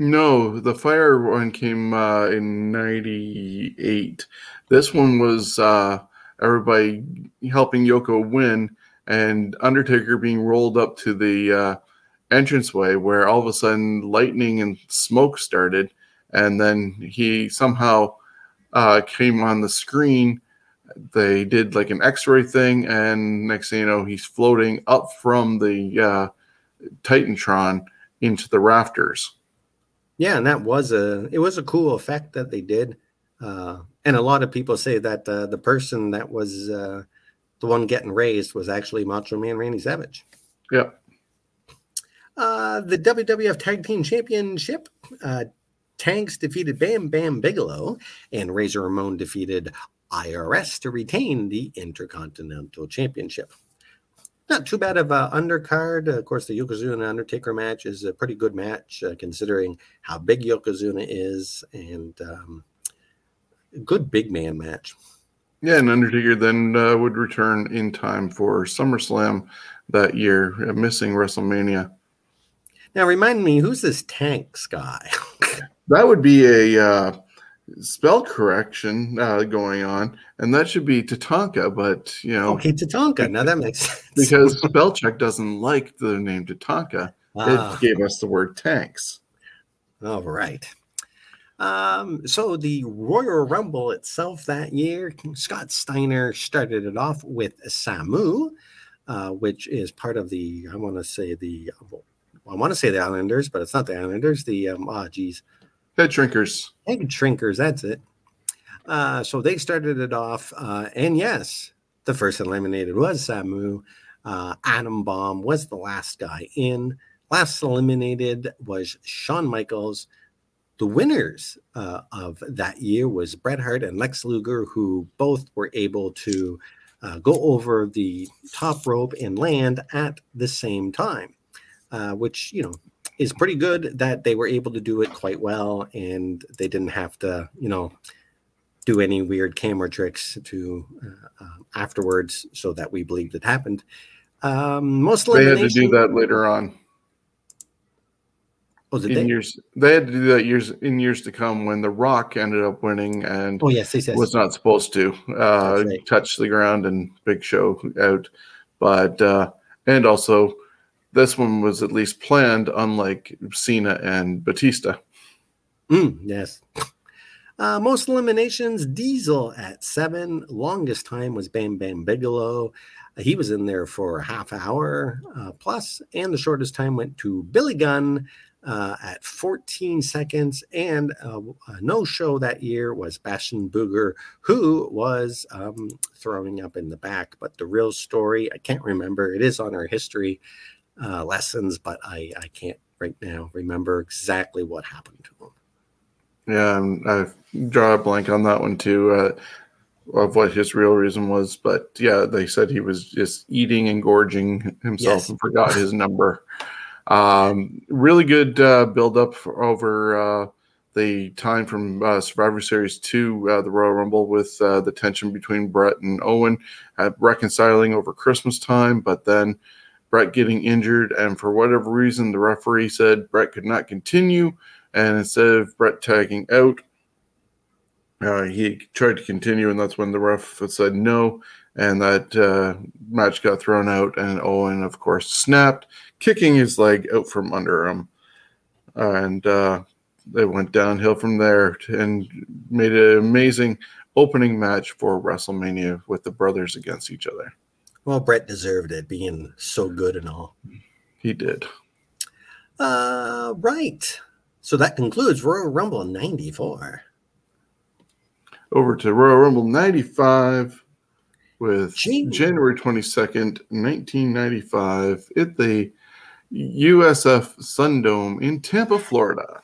No, the fire one came uh, in 98. This one was uh, everybody helping Yoko win and Undertaker being rolled up to the uh, entranceway where all of a sudden lightning and smoke started. And then he somehow uh, came on the screen. They did like an X-ray thing, and next thing you know, he's floating up from the uh, Titantron into the rafters. Yeah, and that was a it was a cool effect that they did, uh, and a lot of people say that uh, the person that was uh, the one getting raised was actually Macho Man Randy Savage. Yep. Uh, the WWF Tag Team Championship, uh, Tanks defeated Bam Bam Bigelow, and Razor Ramon defeated IRS to retain the Intercontinental Championship. Not too bad of an undercard. Of course, the Yokozuna Undertaker match is a pretty good match, uh, considering how big Yokozuna is, and um, good big man match. Yeah, and Undertaker then uh, would return in time for SummerSlam that year, uh, missing WrestleMania. Now, remind me, who's this Tanks guy? That would be a uh, spell correction uh, going on, and that should be Tatanka. But you know, okay, Tatanka. Now that makes sense because spell check doesn't like the name Tatanka. Ah. It gave us the word tanks. All right. Um, so the Royal Rumble itself that year, Scott Steiner started it off with Samu, uh, which is part of the I want to say the I want to say the Islanders, but it's not the Islanders. The um, ah, geez, Head shrinkers. Head shrinkers, that's it. Uh, so they started it off. Uh, and yes, the first eliminated was Samu. Uh, Adam Bomb was the last guy in. Last eliminated was Shawn Michaels. The winners uh, of that year was Bret Hart and Lex Luger, who both were able to uh, go over the top rope and land at the same time, uh, which, you know, is pretty good that they were able to do it quite well and they didn't have to, you know, do any weird camera tricks to uh, uh, afterwards so that we believed it happened. Um, most they had to do that later on. Was in they? years they had to do that years in years to come when the Rock ended up winning and oh yes, yes, yes. was not supposed to uh, right. touch the ground and Big Show out, but uh, and also this one was at least planned, unlike Cena and Batista. Mm, yes. Uh, most eliminations, Diesel at seven. Longest time was Bam Bam Bigelow. Uh, he was in there for a half hour uh, plus, and the shortest time went to Billy Gunn uh, at 14 seconds. And uh, a no show that year was Bastion Booger, who was um, throwing up in the back. But the real story, I can't remember. It is on our history uh, lessons, but I, I can't right now remember exactly what happened to him. Yeah, I draw a blank on that one too, uh, of what his real reason was. But yeah, they said he was just eating and gorging himself yes. and forgot his number. Um, really good uh, build up for, over uh, the time from uh, Survivor Series to uh, the Royal Rumble with uh, the tension between Bret and Owen reconciling over Christmas time, but then Bret getting injured. And for whatever reason, the referee said Bret could not continue. And instead of Bret tagging out, uh, he tried to continue, and that's when the ref said no, and that uh, match got thrown out. And Owen, of course, snapped, kicking his leg out from under him, and uh, they went downhill from there and made an amazing opening match for WrestleMania with the brothers against each other. Well, Bret deserved it, being so good and all. He did. Uh, right. So that concludes Royal Rumble 94. Over to Royal Rumble 95 with January 22nd, 1995 at the USF Sundome in Tampa, Florida.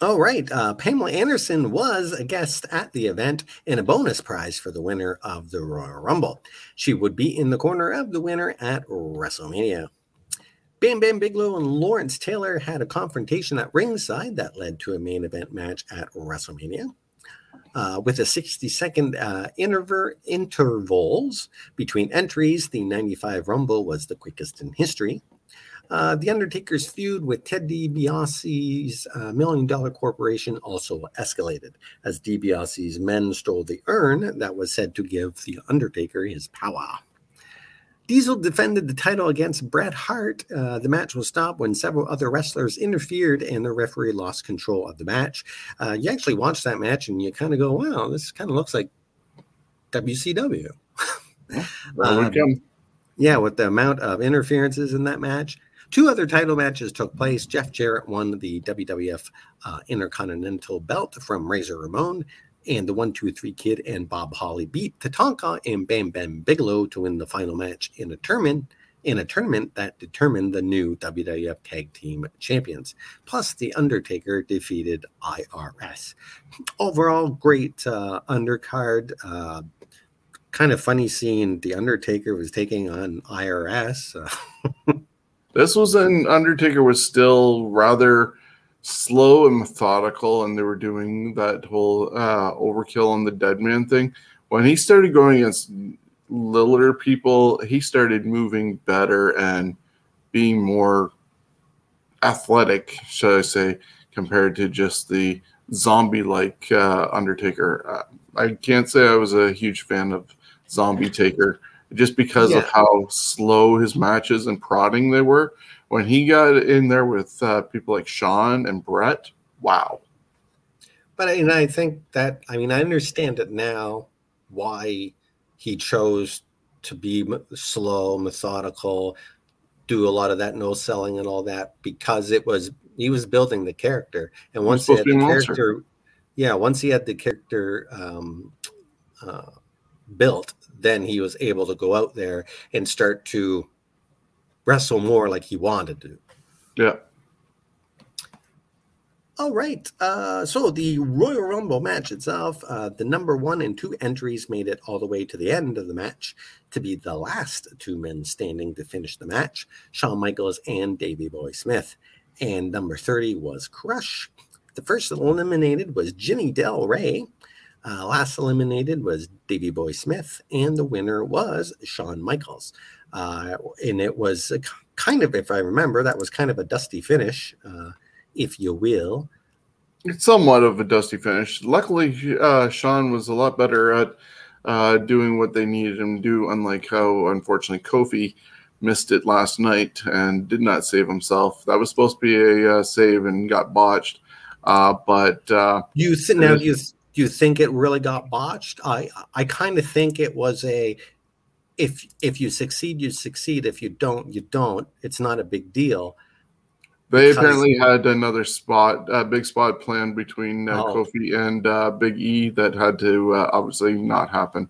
All right. Uh, Pamela Anderson was a guest at the event and a bonus prize for the winner of the Royal Rumble. She would be in the corner of the winner at WrestleMania. Bam Bam Bigelow and Lawrence Taylor had a confrontation at ringside that led to a main event match at WrestleMania. Uh, with a 60 second uh, interver- intervals between entries, the 95 Rumble was the quickest in history. Uh, the Undertaker's feud with Ted DiBiase's uh, Million Dollar Corporation also escalated as DiBiase's men stole the urn that was said to give the Undertaker his power. Diesel defended the title against Bret Hart. Uh, the match was stopped when several other wrestlers interfered and the referee lost control of the match. Uh, you actually watch that match and you kind of go, wow, this kind of looks like WCW. um, yeah, with the amount of interferences in that match. Two other title matches took place. Jeff Jarrett won the WWF uh, Intercontinental Belt from Razor Ramon and the one two three kid and Bob Holly beat Tatanka and Bam Bam Bigelow to win the final match in a tournament in a tournament that determined the new WWF Tag Team Champions. Plus, The Undertaker defeated IRS. Overall, great uh, undercard. Uh, kind of funny seeing The Undertaker was taking on IRS. this was an Undertaker was still rather slow and methodical, and they were doing that whole uh, overkill on the dead man thing. When he started going against littler people, he started moving better and being more athletic, should I say, compared to just the zombie like uh, Undertaker. Uh, I can't say I was a huge fan of Zombie Taker just because yeah. of how slow his matches and prodding they were when he got in there with uh, people like Shawn and Bret, wow. But I, I think that I mean I understand it now why he chose to be slow, methodical, do a lot of that no selling and all that because it was he was building the character, and once he had the character, yeah, once he had the character um, uh, built, then he was able to go out there and start to wrestle more like he wanted to. Yeah. All right. Uh, so the Royal Rumble match itself, uh, the number one and two entries made it all the way to the end of the match to be the last two men standing to finish the match Shawn Michaels and Davey Boy Smith. And number 30 was Crush. The first eliminated was Jimmy Del Rey. Uh, last eliminated was Davey Boy Smith. And the winner was Shawn Michaels. Uh, and it was kind of, if I remember, that was kind of a dusty finish, uh, if you will. It's somewhat of a dusty finish. Luckily, uh, Shawn was a lot better at uh, doing what they needed him to do, unlike how, unfortunately, Kofi missed it last night and did not save himself. That was supposed to be a uh, save and got botched. Uh, but you th- now you do you think it really got botched? I I kind of think it was a if if you succeed, you succeed. If you don't, you don't. It's not a big deal. They apparently had another spot, a big spot planned between uh, oh. Kofi and uh, Big E that had to uh, obviously not happen.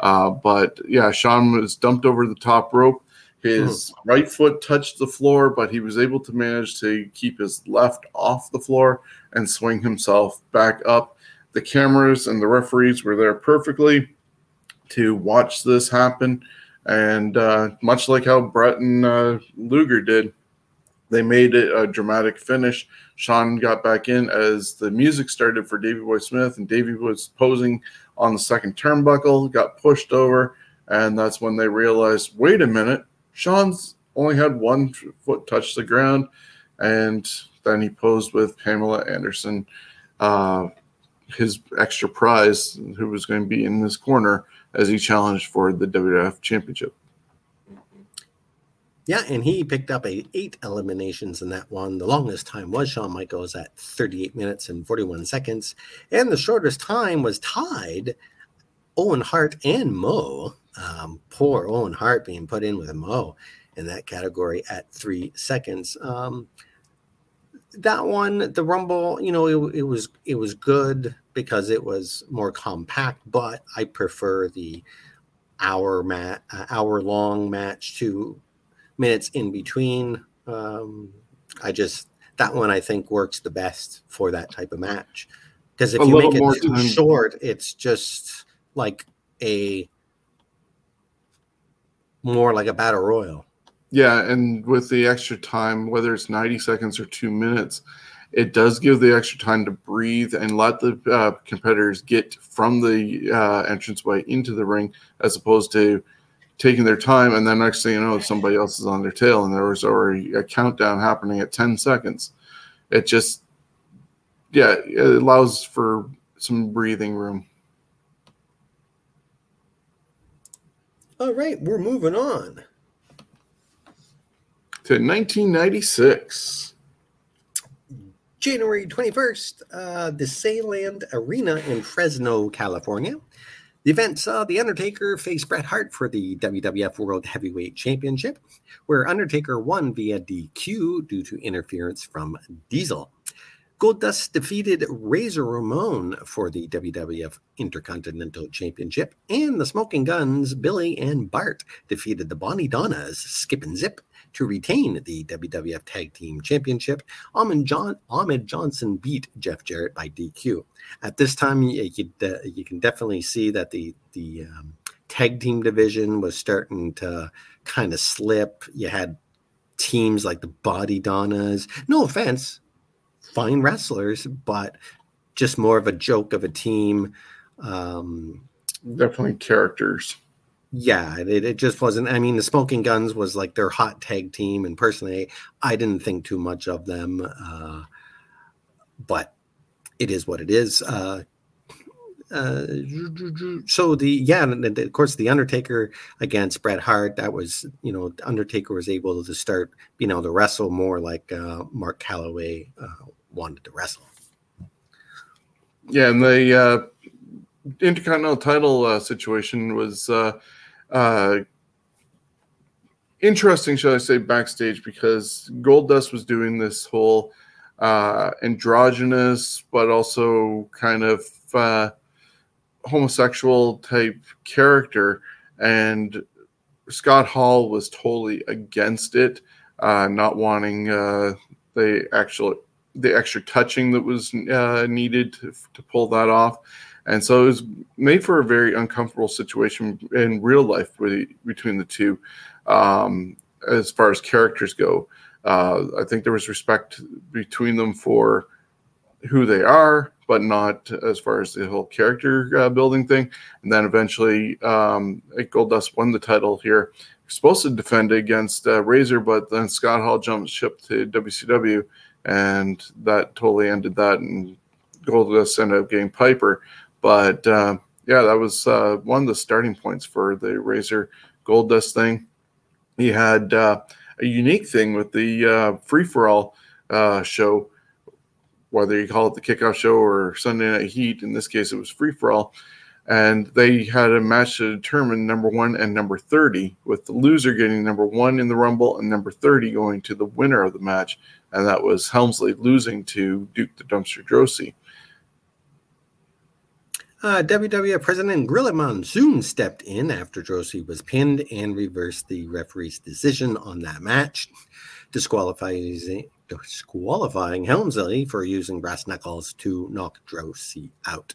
Uh, but yeah, Shawn was dumped over the top rope. His mm. right foot touched the floor, but he was able to manage to keep his left off the floor and swing himself back up. The cameras and the referees were there perfectly to watch this happen. And uh, much like how Bret and uh, Luger did, they made it a dramatic finish. Shawn got back in as the music started for Davey Boy Smith, and Davey was posing on the second turnbuckle, got pushed over, and that's when they realized wait a minute, Shawn's only had one foot touch the ground, and then he posed with Pamela Anderson, uh, his extra prize, who was going to be in this corner as he challenged for the WWF Championship. Yeah, and he picked up a eight eliminations in that one. The longest time was Shawn Michaels at 38 minutes and 41 seconds, and the shortest time was tied Owen Hart and Mo. Um, poor Owen Hart being put in with Mo in that category at three seconds. Um, that one, the Rumble, you know, it, it was it was good because it was more compact, but I prefer the hour mat uh, hour long match to minutes in between. Um, I just that one I think works the best for that type of match because if a you make it too time. short, it's just like a more like a battle royal. Yeah, and with the extra time, whether it's 90 seconds or two minutes, it does give the extra time to breathe and let the uh, competitors get from the uh, entranceway into the ring as opposed to taking their time, and then next thing you know, somebody else is on their tail, and there was already a countdown happening at 10 seconds. It just, yeah, it allows for some breathing room. All right, we're moving on to 1996. January 21st, uh, the Selland Arena in Fresno, California. The event saw The Undertaker face Bret Hart for the WWF World Heavyweight Championship, where Undertaker won via DQ due to interference from Diesel. Goldust defeated Razor Ramon for the WWF Intercontinental Championship, and the Smoking Guns, Billy and Bart, defeated the Body Donnas, Skip and Zip, to retain the WWF Tag Team Championship. Ahmed, John, Ahmed Johnson beat Jeff Jarrett by DQ. At this time, you, you, uh, you can definitely see that the the um, tag team division was starting to kind of slip. You had teams like the Body Donnas. No offense, fine wrestlers, but just more of a joke of a team. Um, Definitely characters yeah, it, it just wasn't. I mean, the Smoking Guns was like their hot tag team, and personally, I didn't think too much of them. Uh, but it is what it is. Uh, uh, so the yeah, and of course the Undertaker against Bret Hart. That was you know Undertaker was able to start being able to wrestle more like uh, Mark Calaway uh, wanted to wrestle. Yeah, and the uh, Intercontinental title situation was uh, interesting, shall I say, backstage because Goldust was doing this whole uh, androgynous, but also kind of uh, homosexual type character, and Scott Hall was totally against it, uh, not wanting uh, the actual the extra touching that was uh, needed to, to pull that off. And so it was made for a very uncomfortable situation in real life between the two, um, as far as characters go. Uh, I think there was respect between them for who they are, but not as far as the whole character uh, building thing. And then eventually, um, Goldust won the title here. Supposed to defend against uh, Razor, but then Scott Hall jumped ship to WCW, and that totally ended that. And Goldust ended up getting Piper. But uh, yeah, that was uh, one of the starting points for the Razor Goldust thing. He had uh, a unique thing with the uh, free for all uh, show, whether you call it the kickoff show or Sunday Night Heat. In this case, it was free for all. and they had a match to determine number one and number 30, with the loser getting number one in the Rumble and number 30 going to the winner of the match, and that was Helmsley losing to Duke the Dumpster Droese. Uh, WWF President Gorilla Monsoon stepped in after Droese was pinned and reversed the referee's decision on that match, disqualifying, disqualifying Helmsley for using brass knuckles to knock Droese out.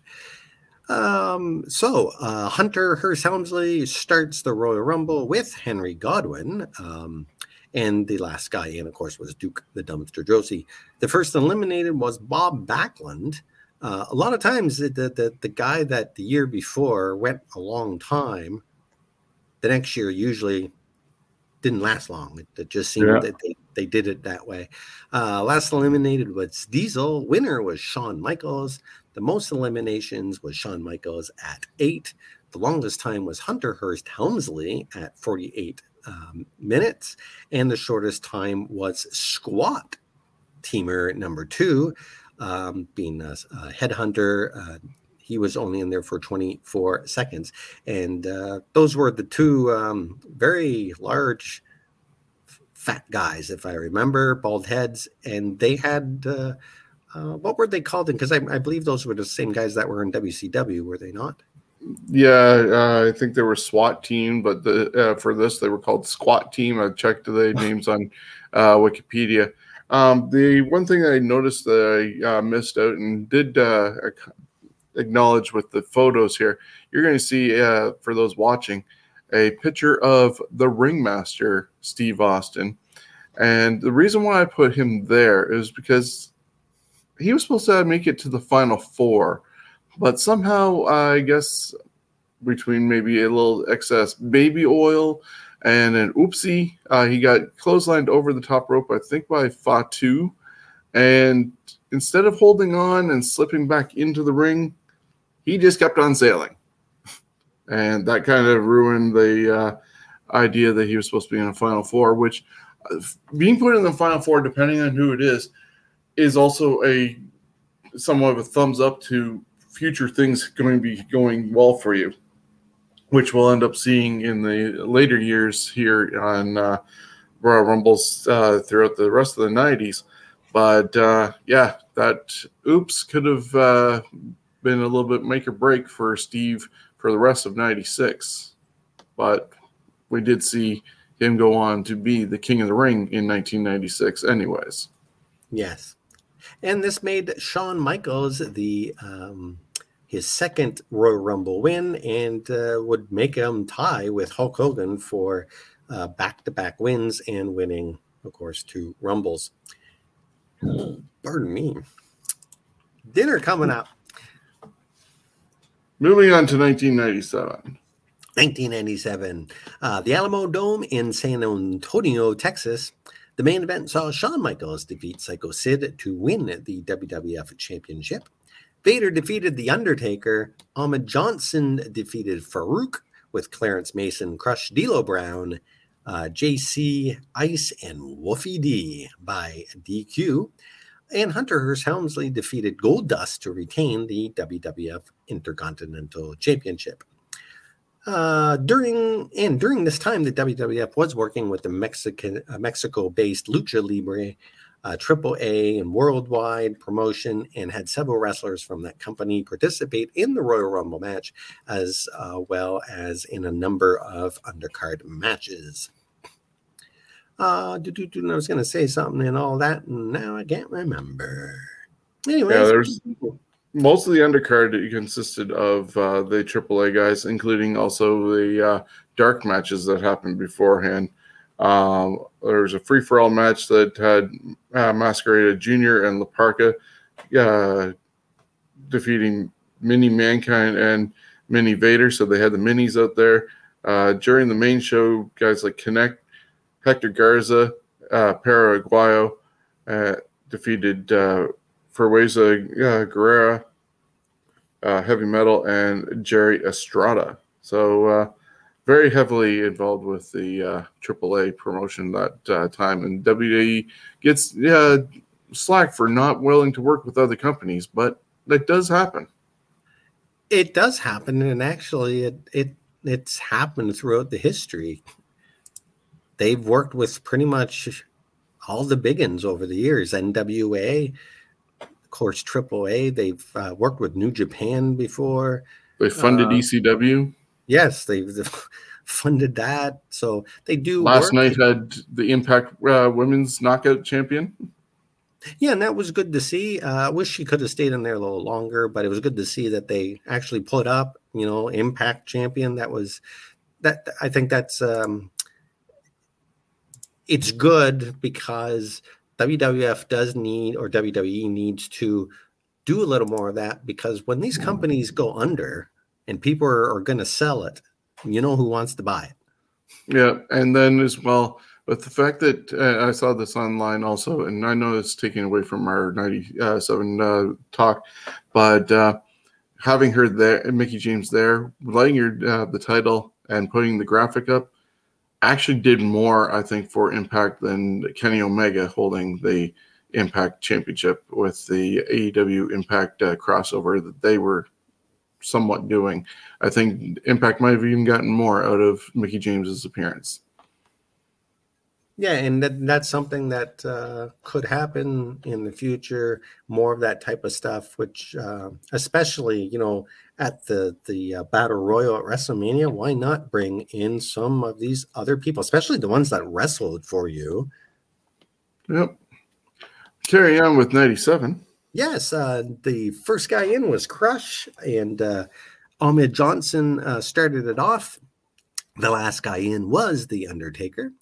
Um, so uh, Hunter Hearst Helmsley starts the Royal Rumble with Henry Godwinn. Um, and the last guy in, of course, was Duke the Dumpster Droese. The first eliminated was Bob Backlund. Uh, a lot of times, the, the the guy that the year before went a long time, the next year usually didn't last long. It, it just seemed yeah. that they, they did it that way. Uh, last eliminated was Diesel. Winner was Shawn Michaels. The most eliminations was Shawn Michaels at eight. The longest time was Hunter Hearst Helmsley at 48 um, minutes. And the shortest time was Squat Teamer number two, um, being a, a headhunter. Uh, he was only in there for 24 seconds. And uh, those were the two um, very large fat guys, if I remember, bald heads. And they had. Uh, uh, what were they called? Because I, I, believe those were the same guys that were in WCW, were they not? Yeah, uh, I think they were SWAT team, but the, uh, for this they were called Squat Team. I checked the names on uh, Wikipedia. Um, the one thing I noticed that I uh, missed out and did uh, acknowledge with the photos here, you're going to see for those watching a picture of the ringmaster Steve Austin. And the reason why I put him there is because he was supposed to make it to the final four, but somehow uh, I guess between maybe a little excess baby oil and an oopsie, uh, he got clotheslined over the top rope, I think by Fatu, and instead of holding on and slipping back into the ring, he just kept on sailing, and that kind of ruined the uh, idea that he was supposed to be in a final four, which. Uh, being put in the final four, depending on who it is, is also a somewhat of a thumbs up to future things going to be going well for you, which we'll end up seeing in the later years here on uh, Royal Rumbles uh, throughout the rest of the 90s. But uh, yeah, that oops could have uh, been a little bit make or break for Steve for the rest of 96. But we did see him go on to be the king of the ring in 1996, anyways. Yes. And this made Shawn Michaels the um, his second Royal Rumble win and uh, would make him tie with Hulk Hogan for back to back wins and winning, of course, two Rumbles. Pardon me. Dinner coming up. Moving on to 1997. 1997. Uh, the Alamo Dome in San Antonio, Texas the main event saw Shawn Michaels defeat Psycho Sid to win the WWF Championship. Vader defeated The Undertaker. Ahmed Johnson defeated Faarooq with Clarence Mason crush D'Lo Brown. Uh, JC Ice and Wolfie D by DQ. And Hunter Hearst Helmsley defeated Goldust to retain the WWF Intercontinental Championship. Uh, during and during this time, the WWF was working with the Mexican uh, Mexico-based Lucha Libre, uh, AAA, and worldwide promotion, and had several wrestlers from that company participate in the Royal Rumble match, as uh, well as in a number of undercard matches. Uh, I was going to say something and all that, and now I can't remember. Anyways, yeah, there's most of the undercard consisted of uh, the AAA guys, including also the uh, dark matches that happened beforehand. Um, there was a free for all match that had uh, Masquerade Jr. and La Parka uh, defeating Mini Mankind and Mini Vader. So they had the minis out there. Uh, during the main show, guys like Canek, Hector Garza, uh, Perro Aguayo uh, defeated uh, Fuerza uh, Guerrera, uh, Heavy Metal, and Jerry Estrada. So uh, very heavily involved with the uh, AAA promotion that uh, time, and WWE gets yeah slack for not willing to work with other companies, but that does happen. It does happen, and actually, it it it's happened throughout the history. They've worked with pretty much all the biggins over the years. NWA, of course, AAA. They've uh, worked with New Japan before. They funded uh, ECW. Yes, they've, they've, funded that. So they do. Last work. night had the Impact uh, Women's Knockout Champion. Yeah, and that was good to see. Uh, I wish she could have stayed in there a little longer, but it was good to see that they actually put up, you know, Impact Champion. That was that. I think that's um, it's good because WWF does need or WWE needs to do a little more of that because when these companies go under and people are, are going to sell it, you know who wants to buy it. Yeah, and then as well with the fact that uh, I saw this online also, and I know it's taken away from our '97 uh, talk, but uh, having her there, Mickie James there, letting your uh, the title and putting the graphic up, actually did more, I think, for Impact than Kenny Omega holding the Impact Championship with the AEW Impact uh, crossover that they were somewhat doing. I think Impact might have even gotten more out of Mickie James's appearance. Yeah, and that, that's something that uh, could happen in the future. More of that type of stuff, which uh, especially you know at the the uh, battle royal at WrestleMania, why not bring in some of these other people, especially the ones that wrestled for you? Yep. Carry on with ninety seven. Yes, uh, the first guy in was Crush, and uh, Ahmed Johnson uh, started it off. The last guy in was The Undertaker.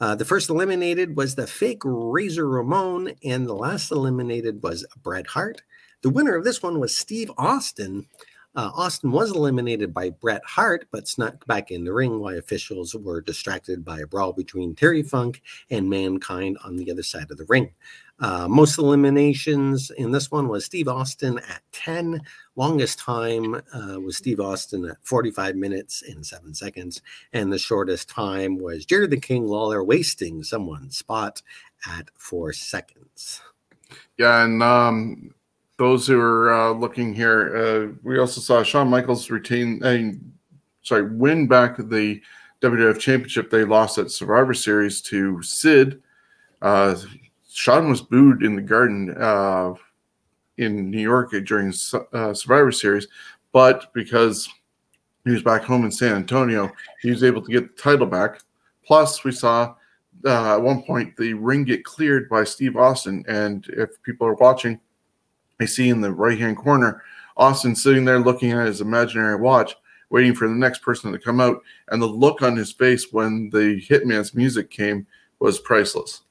Uh, the first eliminated was the fake Razor Ramon, and the last eliminated was Bret Hart. The winner of this one was Steve Austin. Uh, Austin was eliminated by Bret Hart, but snuck back in the ring while officials were distracted by a brawl between Terry Funk and Mankind on the other side of the ring. Uh, most eliminations in this one was Steve Austin at 10. Longest time uh, was Steve Austin at 45 minutes and seven seconds. And the shortest time was Jerry the King Lawler wasting someone's spot at four seconds. Yeah, and um, those who are uh, looking here, uh, we also saw Shawn Michaels retain, uh, sorry, win back the WWF Championship they lost at Survivor Series to Sid. Uh, Shawn was booed in the Garden uh, in New York during uh, Survivor Series, but because he was back home in San Antonio, he was able to get the title back. Plus, we saw uh, at one point the ring get cleared by Steve Austin, and if people are watching, I see in the right hand corner Austin sitting there looking at his imaginary watch, waiting for the next person to come out, and the look on his face when the Hitman's music came was priceless.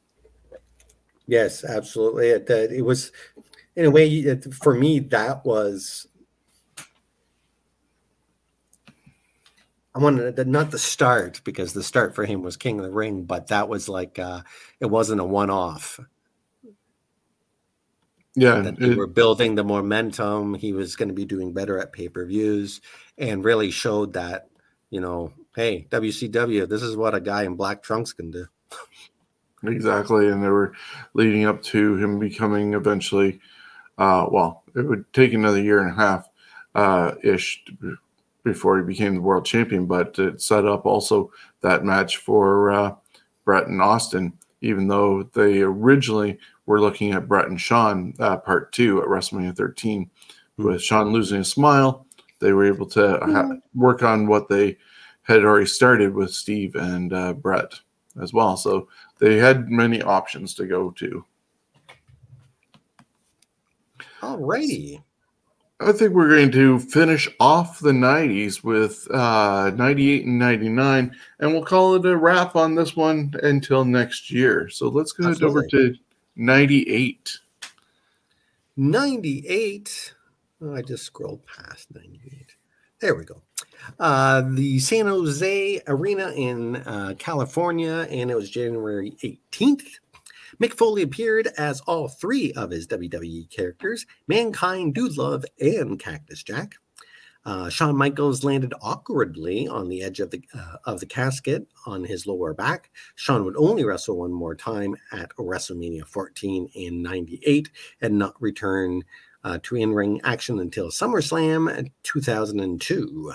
Yes, absolutely. It, uh, it was, in a way, it, for me, that was. I wanted not the start because the start for him was King of the Ring, but that was like uh, it wasn't a one-off. Yeah, that they it, were building the momentum. He was going to be doing better at pay-per-views, and really showed that you know, hey, WCW, this is what a guy in black trunks can do. Exactly, and they were leading up to him becoming eventually. Uh, well, it would take another year and a half uh, ish before he became the world champion, but it set up also that match for uh, Bret and Austin. Even though they originally were looking at Bret and Shawn uh, part two at WrestleMania 13, mm-hmm. with Shawn losing a smile, they were able to ha- mm-hmm. work on what they had already started with Steve and uh, Bret as well. So they had many options to go to. Alrighty. I think we're going to finish off the 90s with uh, 98 and 99, and we'll call it a wrap on this one until next year. So let's go over to 98. 98. Oh, I just scrolled past 98. There we go. Uh, the San Jose Arena in uh, California, and it was January 18th. Mick Foley appeared as all three of his WWE characters Mankind, Dude Love, and Cactus Jack. Uh, Shawn Michaels landed awkwardly on the edge of the uh, of the casket on his lower back. Shawn would only wrestle one more time at WrestleMania 14 in '98 and not return uh, to in ring action until SummerSlam 2002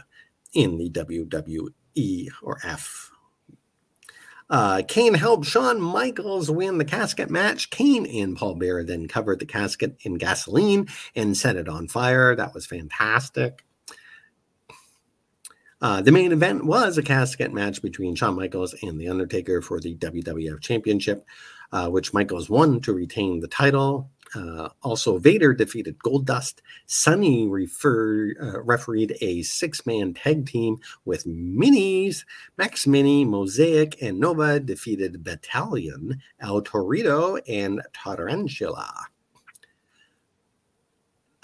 in the WWE or F. Uh, Kane helped Shawn Michaels win the casket match. Kane and Paul Bearer then covered the casket in gasoline and set it on fire. That was fantastic. Uh, the main event was a casket match between Shawn Michaels and The Undertaker for the WWF Championship, uh, which Michaels won to retain the title. Uh, also, Vader defeated Goldust. Sunny refer, uh, refereed a six man tag team with Minis. Max Mini, Mosaico, and Nova defeated Battalion, El Torito, and Tarantula.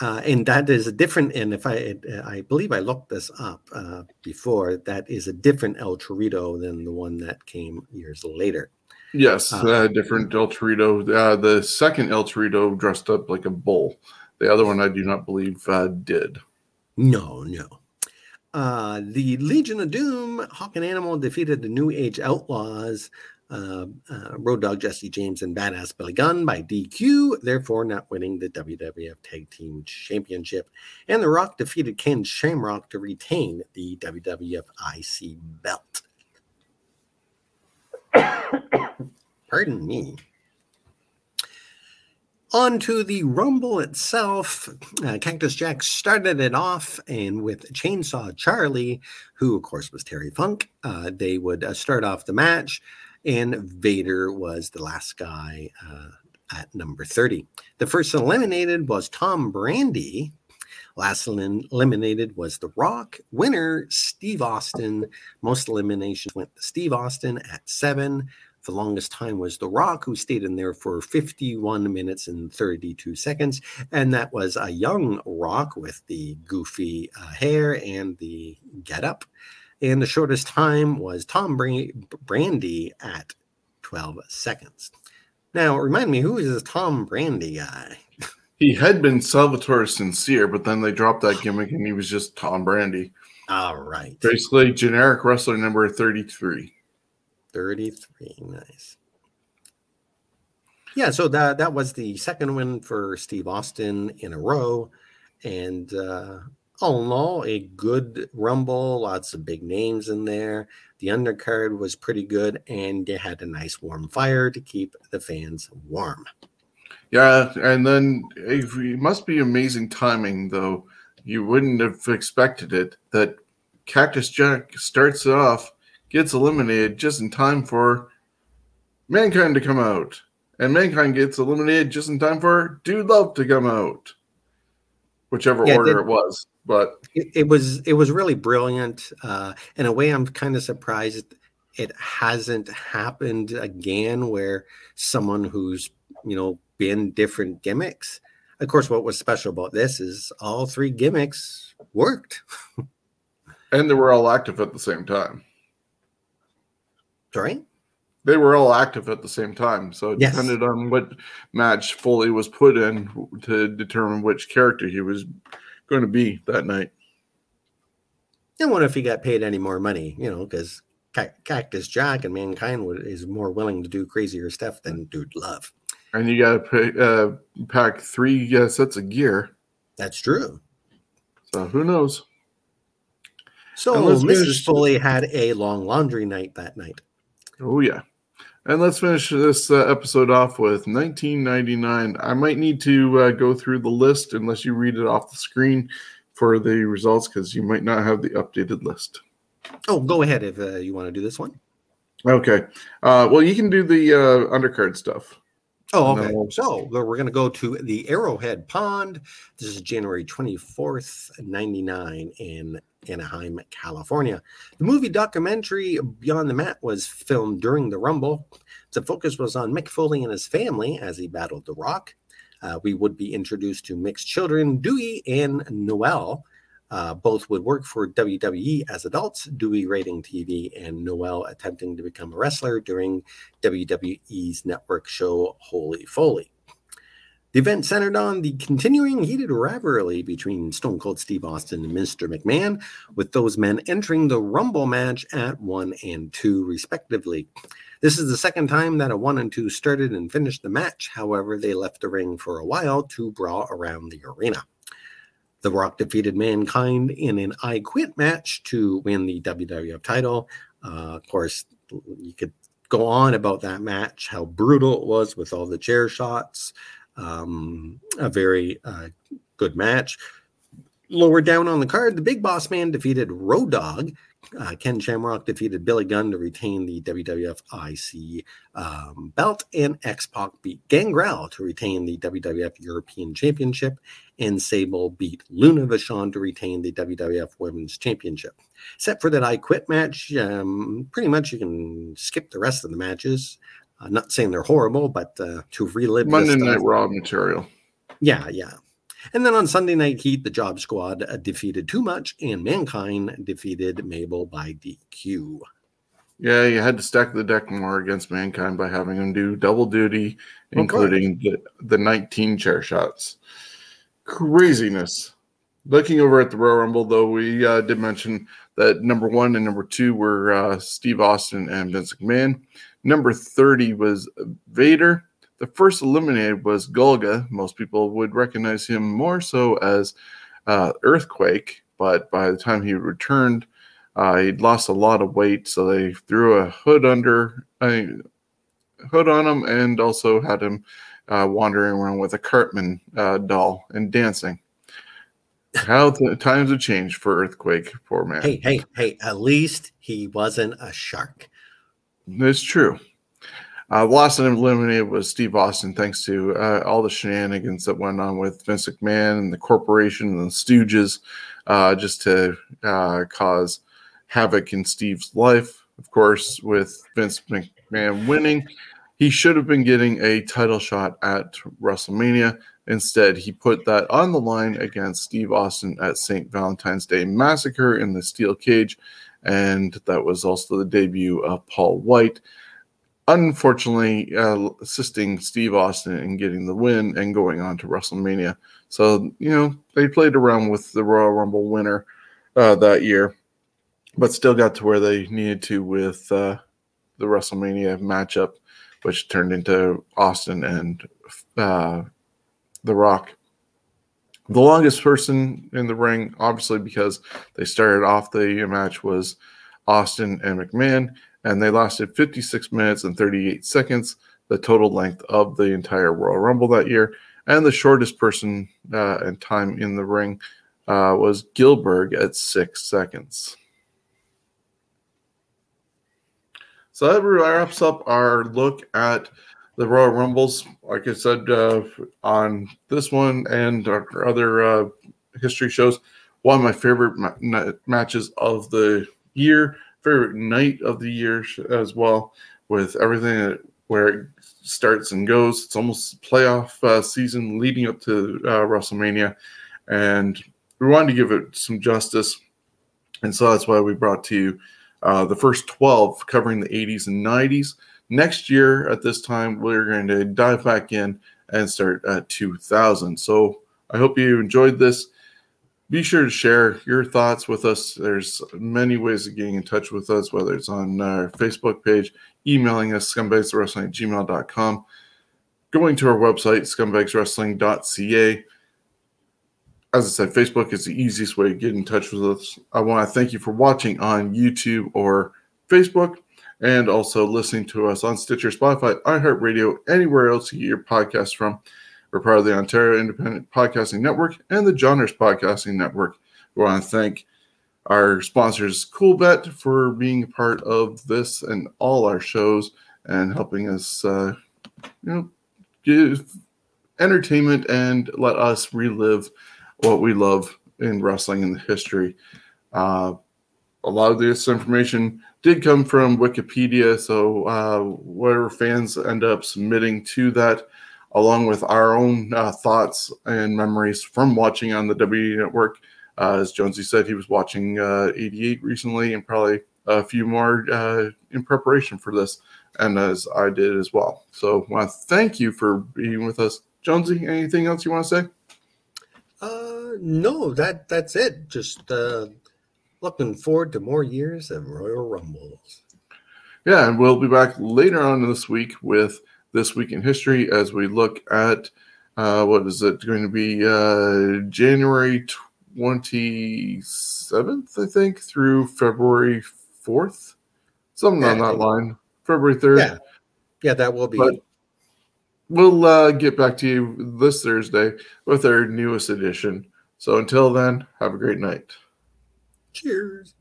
Uh, and that is a different, and if I, I believe I looked this up uh, before, that is a different El Torito than the one that came years later. Yes, uh, uh, different El Torito. Uh, the second El Torito dressed up like a bull. The other one, I do not believe, uh, did. No, no. Uh, the Legion of Doom, Hawk and Animal defeated the New Age Outlaws, uh, Road Dog Jesse James, and Badass Billy Gunn by DQ, therefore not winning the WWF Tag Team Championship. And The Rock defeated Ken Shamrock to retain the WWF IC belt. Pardon me. On to the Rumble itself. Uh, Cactus Jack started it off, and with Chainsaw Charlie, who of course was Terry Funk, uh, they would uh, start off the match, and Vader was the last guy uh, at number 30. The first eliminated was Tom Brandi, Last eliminated was The Rock. Winner, Steve Austin. Most eliminations went to Steve Austin at seven. The longest time was The Rock, who stayed in there for 51 minutes and 32 seconds. And that was a young Rock with the goofy uh, hair and the get up. And the shortest time was Tom Brandi at 12 seconds. Now, remind me, who is this Tom Brandi guy? He had been Salvatore Sincere, but then they dropped that gimmick and he was just Tom Brandi. All right. Basically, generic wrestler number 33. 33. Nice. Yeah, so that that was the second win for Steve Austin in a row. And uh, all in all, a good rumble, lots of big names in there. The undercard was pretty good, and you had a nice warm fire to keep the fans warm. Yeah, and then it must be amazing timing, though. You wouldn't have expected it that Cactus Jack starts off, gets eliminated just in time for Mankind to come out, and Mankind gets eliminated just in time for Dude Love to come out, whichever yeah, order it, it, was. But it, it, was it was really brilliant. Uh, in a way, I'm kind of surprised it hasn't happened again, where someone who's you know been different gimmicks. Of course, what was special about this is all three gimmicks worked. and they were all active at the same time. Sorry? They were all active at the same time. So it yes. depended on what match Foley was put in to determine which character he was going to be that night. I wonder if he got paid any more money, you know, because Cactus Jack and Mankind is more willing to do crazier stuff than Dude Love. And you got to uh, pack three uh, sets of gear. That's true. So who knows? So Mrs. Foley had a long laundry night that night. Oh yeah. And let's finish this uh, episode off with 1999. I might need to uh, go through the list unless you read it off the screen for the results because you might not have the updated list. Oh, go ahead if uh, you want to do this one. Okay. Uh, well, you can do the uh, undercard stuff. Oh, okay. No. So we're going to go to the Arrowhead Pond. This is January 24th, 99 in Anaheim, California. The movie documentary Beyond the Mat was filmed during the Rumble. The focus was on Mick Foley and his family as he battled The Rock. Uh, we would be introduced to Mick's children, Dewey and Noel. Uh, both would work for WWE as adults, Dewey rating TV, and Noel attempting to become a wrestler during WWE's network show Holy Foley. The event centered on the continuing heated rivalry between Stone Cold Steve Austin and Mr. McMahon, with those men entering the Rumble match at 1 and 2, respectively. This is the second time that a 1 and 2 started and finished the match. However, they left the ring for a while to brawl around the arena. The Rock defeated Mankind in an I Quit match to win the WWF title. Uh, of course, you could go on about that match, how brutal it was with all the chair shots. Um, a very uh, good match. Lower down on the card, the Big Boss Man defeated Road Dog. Uh, Ken Shamrock defeated Billy Gunn to retain the WWF IC um, belt, and X Pac beat Gangrel to retain the WWF European Championship, and Sable beat Luna Vachon to retain the WWF Women's Championship. Except for that I Quit match, um, pretty much you can skip the rest of the matches. Uh, not saying they're horrible, but uh, to relive Monday Night Raw material. Yeah, yeah. And then on Sunday Night Heat, the Job Squad uh, defeated Too Much, and Mankind defeated Mabel by DQ. Yeah, you had to stack the deck more against Mankind by having him do double duty, including the, the 19 chair shots. Craziness. Looking over at the Royal Rumble, though, we uh, did mention that number one and number two were uh, Steve Austin and Vince McMahon. Number 30 was Vader. The first eliminated was Golga. Most people would recognize him more so as uh, Earthquake, but by the time he returned, uh, he'd lost a lot of weight, so they threw a hood under a hood on him and also had him uh, wandering around with a Cartman uh, doll and dancing. How the times have changed for Earthquake, poor man. Hey, hey, hey! At least he wasn't a shark. It's true. Uh, lost and eliminated was Steve Austin, thanks to uh, all the shenanigans that went on with Vince McMahon and the corporation and the Stooges, uh, just to uh, cause havoc in Steve's life. Of course, with Vince McMahon winning, he should have been getting a title shot at WrestleMania. Instead, he put that on the line against Steve Austin at St. Valentine's Day Massacre in the Steel Cage and that was also the debut of Paul Wight. Unfortunately, uh, assisting Steve Austin in getting the win and going on to WrestleMania. So, you know, they played around with the Royal Rumble winner uh, that year, but still got to where they needed to with uh, the WrestleMania matchup, which turned into Austin and uh, The Rock the longest person in the ring, obviously, because they started off the match, was Austin and McMahon, and they lasted 56 minutes and 38 seconds, the total length of the entire Royal Rumble that year. And the shortest person uh, and time in the ring uh, was Gillberg at six seconds. So that wraps up our look at the Royal Rumbles, like I said uh, on this one and our other uh, history shows, one of my favorite ma- matches of the year, favorite night of the year as well, with everything that, where it starts and goes. It's almost playoff uh, season leading up to uh, WrestleMania, and we wanted to give it some justice, and so that's why we brought to you uh, the first 12 covering the 80s and 90s next year at this time we're going to dive back in and start at 2000 so i hope you enjoyed this. Be sure to share your thoughts with us. There's many ways of getting in touch with us whether it's on our facebook page emailing us scumbagswrestling at gmail.com going to our website scumbagswrestling.ca as I said, Facebook is the easiest way to get in touch with us. I want to thank you for watching on YouTube or Facebook and also listening to us on Stitcher, Spotify, iHeartRadio, anywhere else you get your podcasts from. We're part of the Ontario Independent Podcasting Network and the Johners Podcasting Network. We want to thank our sponsors, Coolbet, for being a part of this and all our shows and helping us, uh, you know, give entertainment and let us relive what we love in wrestling and the history. Uh, a lot of this information did come from Wikipedia. So uh, whatever fans end up submitting to that, along with our own uh, thoughts and memories from watching on the W Network. Uh, as Jonesy said, he was watching uh, 88 recently and probably a few more uh, in preparation for this, and as I did as well. So thank you for being with us Jonesy, anything else you want to say? No, that that's it. Just uh, looking forward to more years of Royal Rumbles. Yeah, and we'll be back later on this week with this week in history as we look at uh, what is it going to be uh, January twenty seventh, I think, through February fourth, something on that line. February third. Yeah, yeah, that will be. But we'll uh, get back to you this Thursday with our newest edition. So until then, have a great night. Cheers.